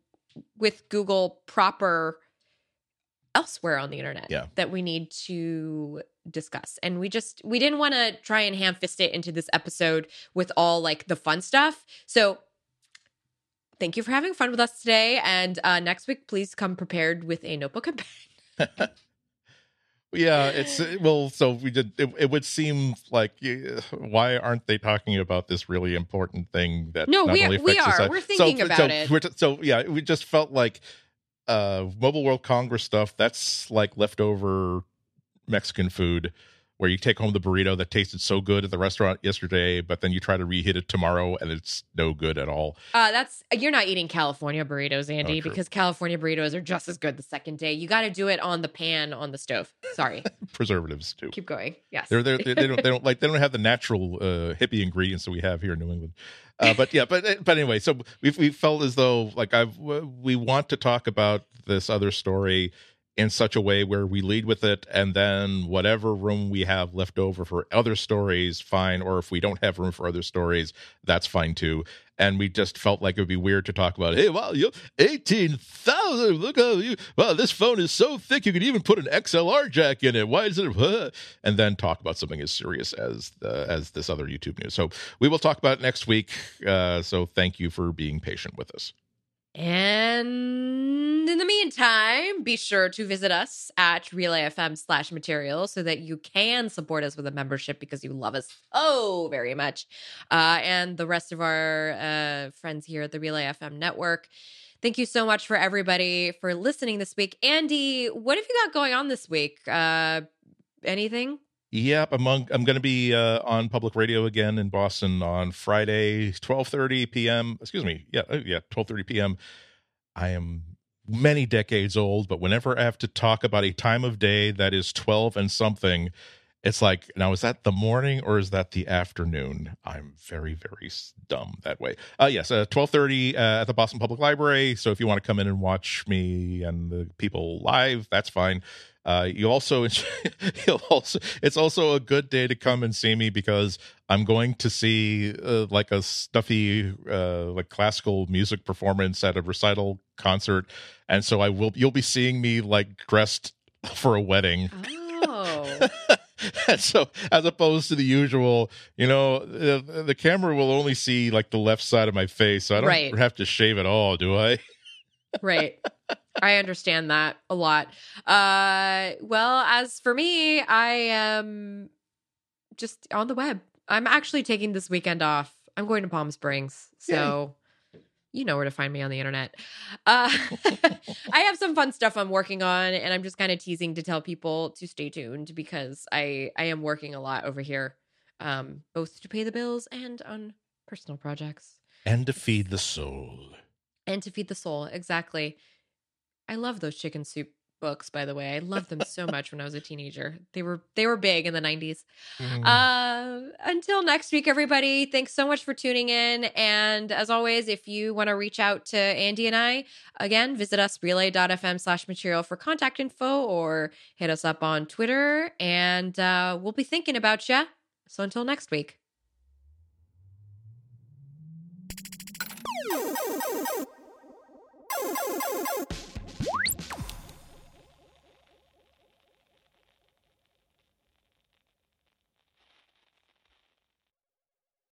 with Google proper elsewhere on the internet yeah. that we need to discuss. And we just we didn't want to try and ham fist it into this episode with all like the fun stuff. So thank you for having fun with us today. And uh, next week, please come prepared with a notebook and pen. *laughs* *laughs* yeah, it's well. So we did. It, it would seem like why aren't they talking about this really important thing that no, we are, we are. We're thinking so, about so, it. so yeah, we just felt like uh mobile world congress stuff that's like leftover mexican food where you take home the burrito that tasted so good at the restaurant yesterday but then you try to reheat it tomorrow and it's no good at all. Uh that's you're not eating california burritos andy Oh, because california burritos are just as good the second day. You got to do it on the pan on the stove. Sorry. *laughs* Preservatives too. Keep going. Yes. They're, they're, they don't they don't like they don't have the natural uh hippie ingredients that we have here in new england. Uh, but yeah but but anyway so we we felt as though like i we want to talk about this other story in such a way where we lead with it and then whatever room we have left over for other stories fine or if we don't have room for other stories that's fine too. And we just felt like it would be weird to talk about hey wow you 18,000 look how you wow this phone is so thick you could even put an XLR jack in it. Why is it *laughs* and then talk about something as serious as as this other YouTube news. So we will talk about next week. Uh, so thank you for being patient with us And in the meantime, be sure to visit us at relay.fm slash material so that you can support us with a membership because you love us so very much. Uh, and the rest of our uh, friends here at the Relay FM network. Thank you so much for everybody for listening this week. Andy, what have you got going on this week? Uh, anything? Yep, I'm on, I'm going to be uh, on public radio again in Boston on Friday, 12:30 p.m. Excuse me, yeah, uh, yeah, 12:30 p.m. I am many decades old, but whenever I have to talk about a time of day that is 12 and something, it's like now is that the morning or is that the afternoon? I'm very very dumb that way. Uh, yes, uh, 12:30 uh, at the Boston Public Library. So if you want to come in and watch me and the people live, that's fine. Uh, you also, *laughs* you'll also, it's also a good day to come and see me because I'm going to see uh, like a stuffy, uh, like classical music performance at a recital concert, and so I will. You'll be seeing me like dressed *laughs* for a wedding. Oh. *laughs* *laughs* and so as opposed to the usual you know the, the camera will only see like the left side of my face so i don't Right. have to shave at all do i *laughs* right. I understand that a lot. Uh well, as for me, I am just on the web. I'm actually taking this weekend off. I'm going to Palm Springs. So you know where to find me on the internet. Uh *laughs* I have some fun stuff I'm working on and I'm just kind of teasing to tell people to stay tuned because I I am working a lot over here um both to pay the bills and on personal projects. And to feed the soul. And to feed the soul exactly. I love those chicken soup books by the way. I loved them so *laughs* much when i was a teenager. They were they were big in the 90s uh until next week everybody thanks so much for tuning in. And as always if you want to reach out to andy and i again visit us relay.fm slash material for contact info or hit us up on twitter. And uh we'll be thinking about you so until next week